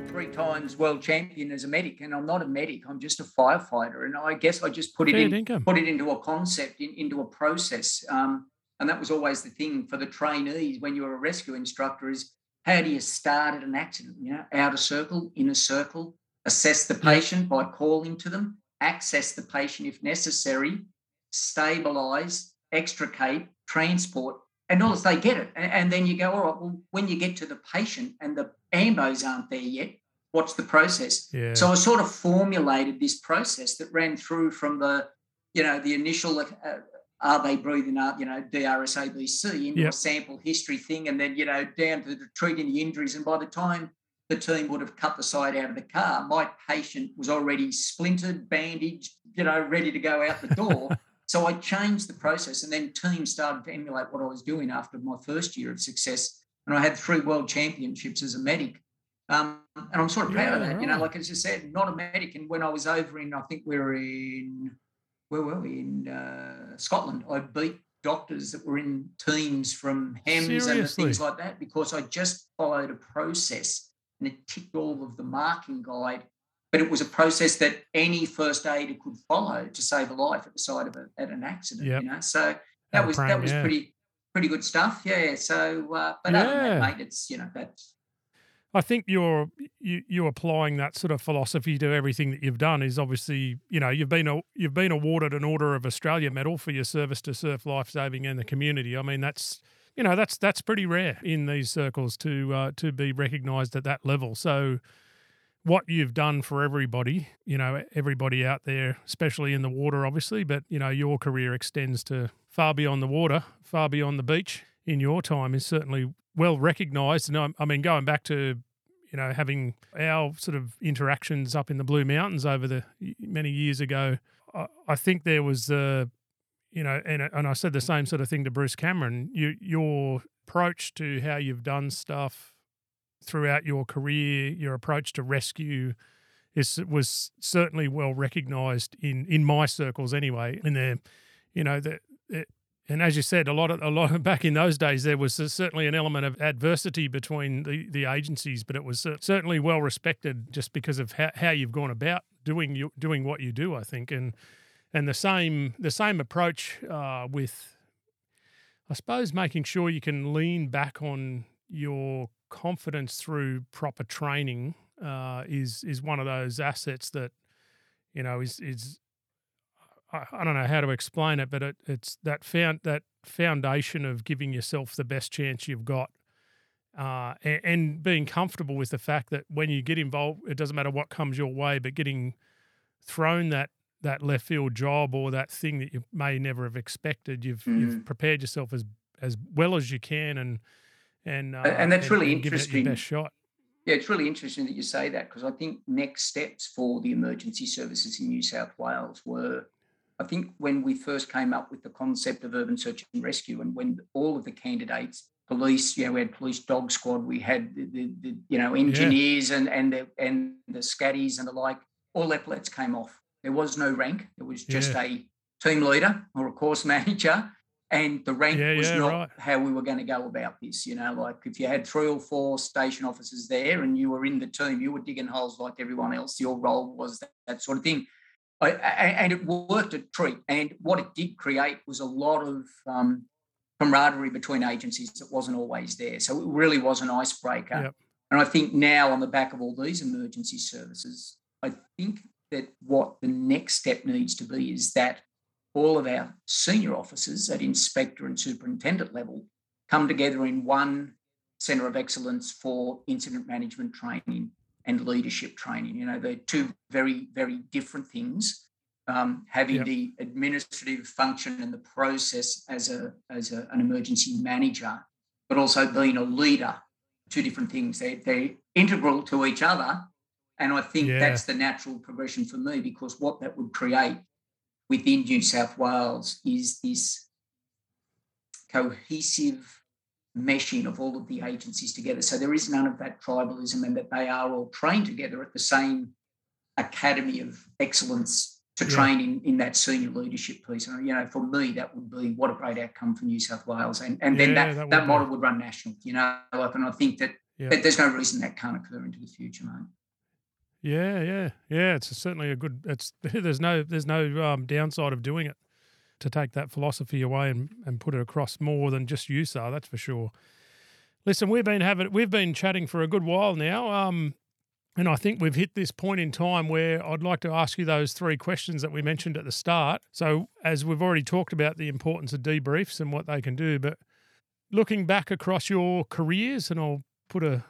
Three times world champion as a medic, and I'm not a medic. I'm just a firefighter, and I guess I just put it Fair in put it into a concept, in, into a process. Um, and that was always the thing for the trainees when you were a rescue instructor is how do you start at an accident? You know, outer circle, inner circle, assess the patient by calling to them, access the patient if necessary, stabilize, extricate, transport, and all this, they get it. And, and then you go, all right, well, when you get to the patient and the ambos aren't there yet, what's the process? Yeah. So I sort of formulated this process that ran through from the, you know, the initial uh, are they breathing up, you know, DRS ABC into Yep. a sample history thing, and then you know down to the treating the injuries. And by the time the team would have cut the side out of the car, my patient was already splintered, bandaged, you know, ready to go out the door. so I changed the process, and then teams started to emulate what I was doing after my first year of success. And I had three world championships as a medic. Um, and I'm sort of proud of Yeah, that. You know, like as you said, not a medic. And when I was over in, I think we were in, where were we? In uh, Scotland. I beat doctors that were in teams from HEMS and things like that because I just followed a process and it ticked all of the marking guide. But it was a process that any first aider could follow to save a life at the side of a, at an accident. Yep. You know, so that was prime, that was yeah. pretty pretty good stuff. Yeah. So, uh, but other than Yeah. that, mate, it's you know that's I think you're you you applying that sort of philosophy to everything that you've done is obviously you know you've been a, you've been awarded an Order of Australia medal for your service to surf life saving and the community. I mean that's you know that's that's pretty rare in these circles to uh, to be recognised at that level. So what you've done for everybody, you know, everybody out there, especially in the water, obviously, but you know, your career extends to far beyond the water, far beyond the beach. In your time, is certainly well recognised. And I mean, going back to you know having our sort of interactions up in the Blue Mountains over the many years ago, I, I think there was uh, you know, and and I said the same sort of thing to Bruce Cameron. You, your approach to how you've done stuff throughout your career, your approach to rescue, is was certainly well recognised in in my circles anyway. In the, you know, the, and as you said, a lot of a lot of, back in those days, there was certainly an element of adversity between the, the agencies, but it was certainly well respected just because of how, how you've gone about doing you doing what you do. I think, and and the same the same approach uh, with, I suppose, making sure you can lean back on your confidence through proper training uh, is is one of those assets that you know is is I, I don't know how to explain it, but it, it's that found that foundation of giving yourself the best chance you've got. Uh, and, and, being comfortable with the fact that when you get involved, it doesn't matter what comes your way, but getting thrown that that left field job or that thing that you may never have expected. You've mm. you've prepared yourself as as well as you can, and and uh, and that's and, really and interesting. best shot. Yeah, it's really interesting that you say that because I think next steps for the emergency services in New South Wales were, I think when we first came up with the concept of urban search and rescue, and when all of the candidates, police, yeah, we had police dog squad, we had the, the, the you know engineers yeah. and and the and the scatties and the like, all epaulets came off there was no rank. There was just yeah. a team leader or a course manager. And the rank yeah, was not right. how we were going to go about this. You know, like if you had three or four station officers there and you were in the team, you were digging holes like everyone else. Your role was that, that sort of thing. I, and it worked a treat. And what it did create was a lot of um, camaraderie between agencies that wasn't always there. So it really was an icebreaker. Yep. And I think now, on the back of all these emergency services, I think that what the next step needs to be is that all of our senior officers at inspector and superintendent level come together in one centre of excellence for incident management training and leadership training. You know, they're two very, very different things. Um, having yep. the administrative function and the process as a as a, an emergency manager, but also being a leader, two different things. They, they're integral to each other, and I think yeah. that's the natural progression for me because what that would create within New South Wales is this cohesive meshing of all of the agencies together. So there is none of that tribalism and that they are all trained together at the same academy of excellence to yeah. train in, in that senior leadership piece. And, you know, for me, that would be what a great outcome for New South Wales. And, and then that, that, that model would run national, you know, like, and I think that, that there's no reason that can't occur into the future, mate. Yeah, yeah, yeah. It's certainly a good. It's there's no there's no um, downside of doing it to take that philosophy away and, and put it across more than just you, sir. That's for sure. Listen, we've been having we've been chatting for a good while now. Um, and I think we've hit this point in time where I'd like to ask you those three questions that we mentioned at the start. So, as we've already talked about the importance of debriefs and what they can do, but looking back across your careers, and I'll put a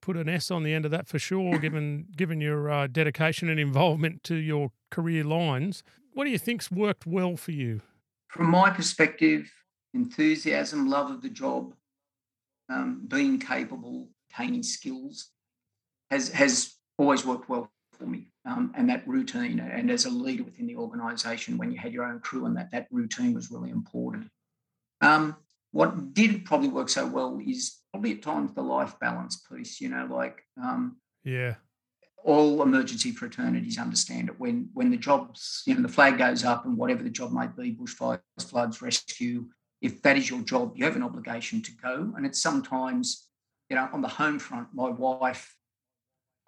put an S on the end of that for sure, given given your uh, dedication and involvement to your career lines. What do you think's worked well for you? From my perspective, enthusiasm, love of the job, um, being capable, attaining skills, has has always worked well for me. Um, and that routine, and as a leader within the organisation, when you had your own crew, and that that routine was really important. Um, what did probably work so well is probably at times the life balance piece, you know, like um, yeah, all emergency fraternities understand it. When when the jobs, you know, the flag goes up and whatever the job might be, bushfires, floods, rescue, if that is your job, you have an obligation to go. And it's sometimes, you know, on the home front, my wife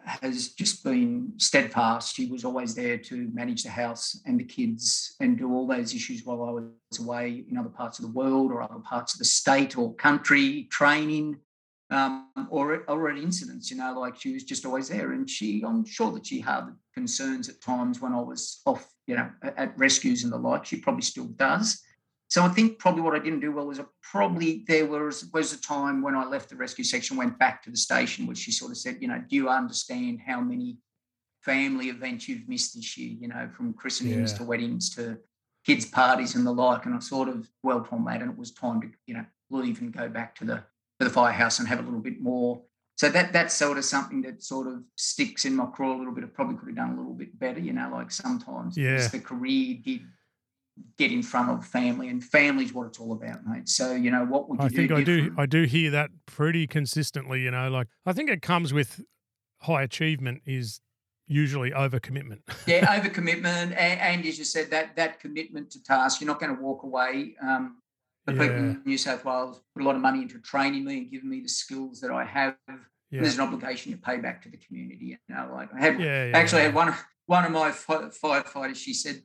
has just been steadfast. She was always there to manage the house and the kids and do all those issues while I was away in other parts of the world or other parts of the state or country, training um, or, already incidents, you know, like she was just always there. And she, I'm sure that she had concerns at times when I was off, you know, at, rescues and the like. She probably still does. so I think probably what I didn't do well was I probably there was was a time when I left the rescue section, went back to the station, which she sort of said, you know, do you understand how many family events you've missed this year? You know, from christenings Yeah. to weddings to kids' parties and the like. And I sort of dwelt on that, and it was time to you know leave and go back to the the firehouse and have a little bit more. So that that's sort of something that sort of sticks in my craw a little bit. I probably could have done a little bit better, you know, like sometimes Yeah. the career did get in front of family, and family's what it's all about, mate. So you know, what would you I do? think I do. I do hear that pretty consistently. You know, like I think it comes with high achievement is usually overcommitment. yeah, overcommitment, and, and as you said, that that commitment to task. You're not going to walk away. Um, the people in New South Wales put a lot of money into training me and giving me the skills that I have. yeah. There's an obligation to pay back to the community. You know, like I had yeah, yeah, actually yeah. had one one of my firefighters. She said,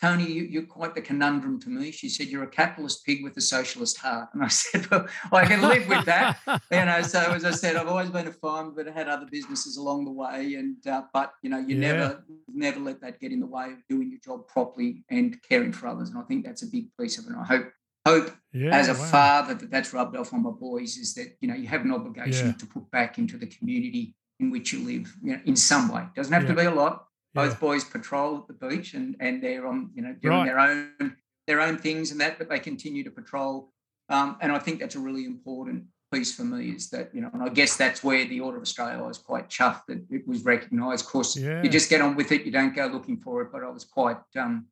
"Tony, you, you're quite the conundrum to me." She said, "You're a capitalist pig with a socialist heart," and I said, "Well, I can live with that." you know, so as I said, I've always been a farmer, but I had other businesses along the way, and uh, but you know, you Yeah. never never let that get in the way of doing your job properly and caring for others, and I think that's a big piece of it. And I hope hope yeah, as a wow. father that that's rubbed off on my boys is that you know you have an obligation Yeah. to put back into the community in which you live, you know, in some way. Doesn't have to be a lot. Yeah. Both boys patrol at the beach and and they're on you know doing Right. their own their own things and that, but they continue to patrol. Um, and I think that's a really important piece for me is that you know, and I guess that's where the Order of Australia I was quite chuffed that it was recognised. Of course, Yeah. you just get on with it. You don't go looking for it. But I was quite um,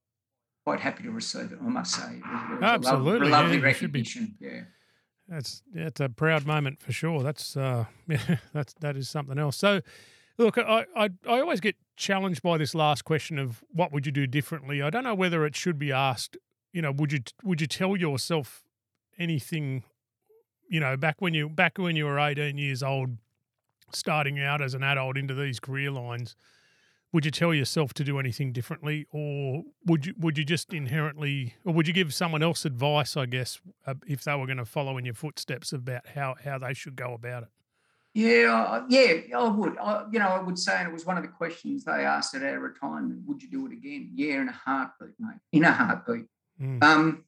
quite happy to receive it. I must say, it was, it was a lov- Absolutely, yeah, lovely you should be. recognition. Yeah. That's that's a proud moment for sure. That's uh, yeah, that's that is something else. So, look, I, I I always get challenged by this last question of what would you do differently. I don't know whether it should be asked. You know, would you would you tell yourself anything? You know, back when you back when you were eighteen years old, starting out as an adult into these career lines, would you tell yourself to do anything differently, or would you would you just inherently, or would you give someone else advice? I guess uh, if they were going to follow in your footsteps about how how they should go about it. Yeah, yeah, I would. I, you know, I would say, and it was one of the questions they asked at our retirement: Would you do it again? Yeah, in a heartbeat, mate. In a heartbeat. Mm. Um,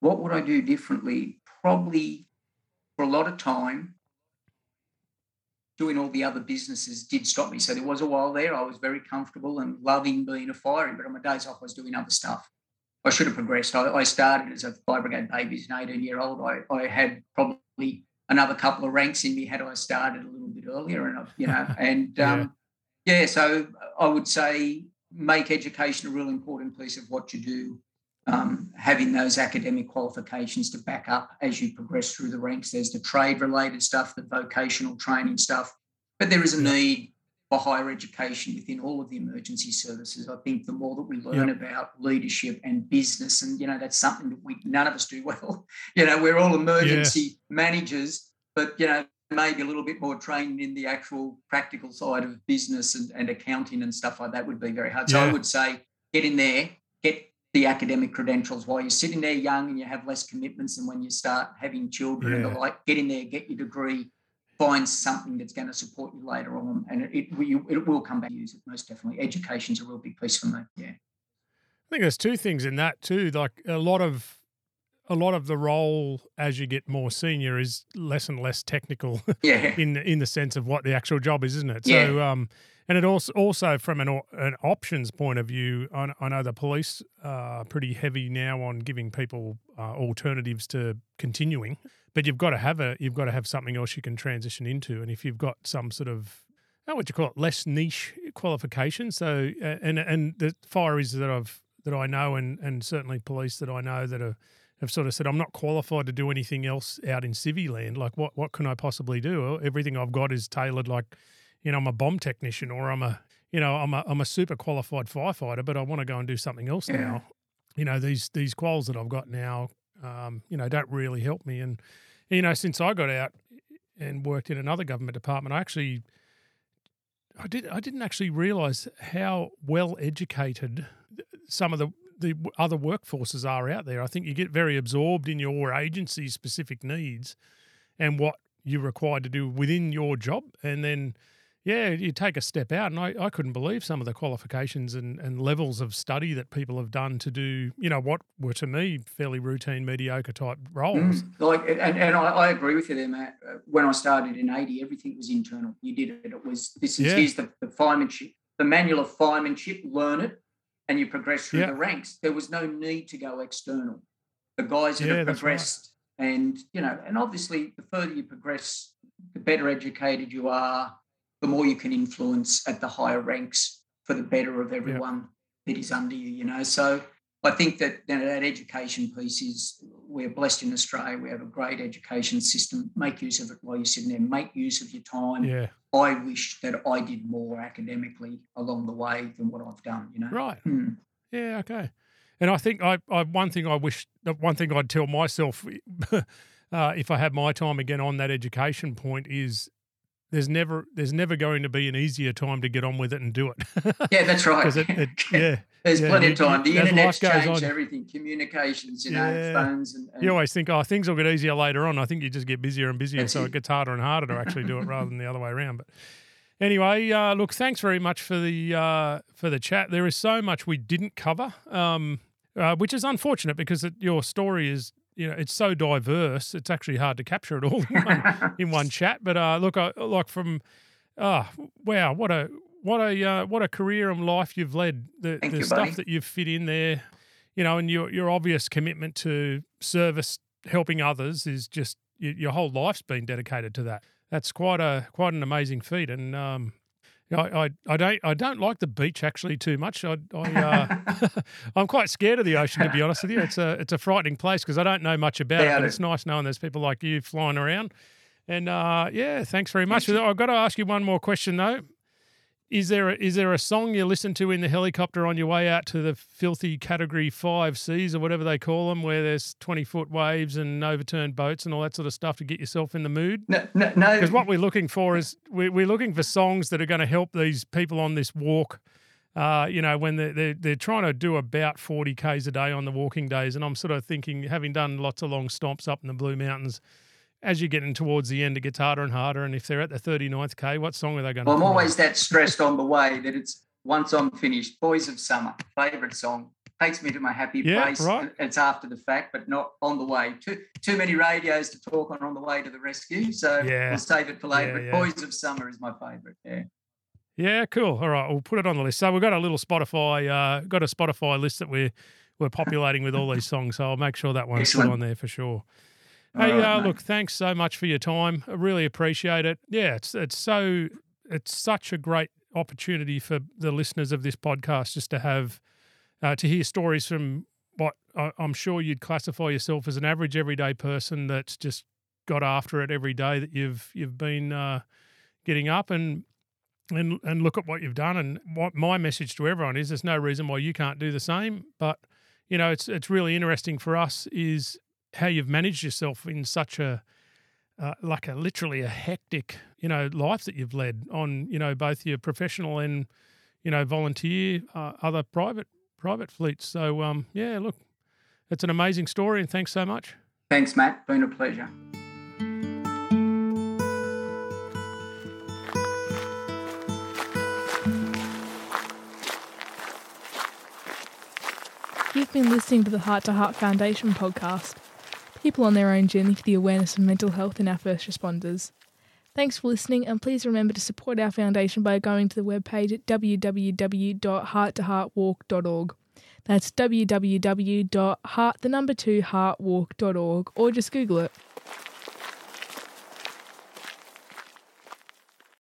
what would I do differently? Probably for a lot of time, doing all the other businesses did stop me. So there was a while there I was very comfortable and loving being a fireman, but on my days off I was doing other stuff. I should have progressed. I, I started as a fire brigade baby as an 18 year old. I, I had probably another couple of ranks in me had I started a little bit earlier, and I, you know, and um, yeah, so I would say make education a real important piece of what you do. Um, having those academic qualifications to back up as you progress through the ranks. There's the trade related stuff, the vocational training stuff, but there is a need for higher education within all of the emergency services. I think the more that we learn about leadership and business, and you know, that's something that we none of us do well. You know, we're all emergency managers, but you know, maybe a little bit more training in the actual practical side of business and, and accounting and stuff like that would be very hard. So I would say get in there, get the academic credentials while you're sitting there young and you have less commitments than when you start having children and Yeah. the like. Get in there, get your degree, find something that's going to support you later on, and it it, will- it will come back to use it most definitely. Education's a real big piece for me. Yeah. I think there's two things in that too. Like a lot of a lot of the role as you get more senior is less and less technical Yeah. in in the sense of what the actual job is, isn't it? Yeah. So um and it also also from an an options point of view, I, I know the police are pretty heavy now on giving people uh, alternatives to continuing, but you've got to have a you've got to have something else you can transition into, and if you've got some sort of how would you call it less niche qualification, so uh, and and the fireys that I've that I know and and certainly police that I know that are have sort of said I'm not qualified to do anything else out in civvy land. Like what what can I possibly do? Everything I've got is tailored like, you know, I'm a bomb technician or I'm a you know, I'm a I'm a super qualified firefighter, but I want to go and do something else Yeah. now. You know, these these quals that I've got now, um, you know, don't really help me. And you know, since I got out and worked in another government department, I actually I did I didn't actually realise how well educated some of the the other workforces are out there. I think you get very absorbed in your agency's specific needs and what you're required to do within your job, and then yeah, you take a step out, and I, I couldn't believe some of the qualifications and, and levels of study that people have done to do, you know, what were to me fairly routine, mediocre type roles. Mm, like, and, and I, I, agree with you there, Matt. Uh, when I started in 80, everything was internal. You did it. It was, this is, yeah. here's the, the firemanship, the manual of firemanship, learn it, and you progress through yeah. the ranks. There was no need to go external. The guys that yeah, have progressed, right. and, you know, and obviously the further you progress, the better educated you are, the more you can influence at the higher ranks for the better of everyone that is under you, you know. So I think that you know, that education piece is we're blessed in Australia. We have a great education system. Make use of it while you're sitting there. Make use of your time. Yeah. I wish that I did more academically along the way than what I've done. You know. Right. Hmm. Yeah. Okay. And I think I, I one thing I wish one thing I'd tell myself uh, if I had my time again on that education point is there's never there's never going to be an easier time to get on with it and do it. yeah, that's right. it, it, yeah, there's yeah, plenty of time. The internet's changed everything, communications, you know, phones. And, and, you always think, oh, things will get easier later on. I think you just get busier and busier, so it. it gets harder and harder to actually do it rather than the other way around. But anyway, uh, look, thanks very much for the uh, for the chat. There is so much we didn't cover, um, uh, which is unfortunate because it, your story is you know it's so diverse it's actually hard to capture it all in one, in one chat. But uh, look I, like from oh wow what a what a uh, what a career and life you've led. The, the you, stuff buddy. that you've fit in there you know and your your obvious commitment to service helping others is just your, your whole life's been dedicated to that. That's quite a quite an amazing feat. And um, I, I, I don't I don't like the beach actually too much. I, I uh, I'm quite scared of the ocean to be honest with you. It's a it's a frightening place because I don't know much about yeah, it. But it's nice knowing there's people like you flying around. And uh, yeah, thanks very much. I've got to ask you one more question though. Is there a, is there a song you listen to in the helicopter on your way out to the filthy Category Five seas or whatever they call them, where there's twenty foot waves and overturned boats and all that sort of stuff to get yourself in the mood? No, no, no. Because what we're looking for is we're, we're looking for songs that are going to help these people on this walk. Uh, you know, when they're, they're, they're trying to do about 40 Ks a day on the walking days. And I'm sort of thinking, having done lots of long stomps up in the Blue Mountains, as you're getting towards the end, it gets harder and harder. And if they're at the 39th K, what song are they going well, to I'm always that stressed on the way that it's once I'm finished, Boys of Summer, favourite song. Takes me to my happy yeah, place. Right. It's after the fact, but not on the way. Too too many radios to talk on on the way to the rescue. So yeah. we'll save it for later. Yeah, but Boys of Summer is my favourite. Yeah. Yeah, cool. All right, we'll put it on the list. So we've got a little Spotify, uh, got a Spotify list that we're we're populating with all these songs. So I'll make sure that one's Excellent. put on there for sure. Hey, right, uh, look, thanks so much for your time. I really appreciate it. Yeah, it's it's so it's such a great opportunity for the listeners of this podcast just to have uh, to hear stories from what I, I'm sure you'd classify yourself as an average everyday person that's just got after it every day that you've you've been uh, getting up and and and look at what you've done. And what my message to everyone is: there's no reason why you can't do the same. But you know, it's it's really interesting for us is how you've managed yourself in such a uh, like a literally a hectic you know life that you've led on you know both your professional and you know volunteer uh, other private private fleets. So um yeah look it's an amazing story and thanks so much. Thanks matt. Been a pleasure. You've been listening to the Heart to Heart Foundation podcast people on their own journey for the awareness of mental health in our first responders. Thanks for listening, and please remember to support our foundation by going to the webpage at www.hearttoheartwalk.org. That's www.heart the number two heartwalk.org, or just Google it.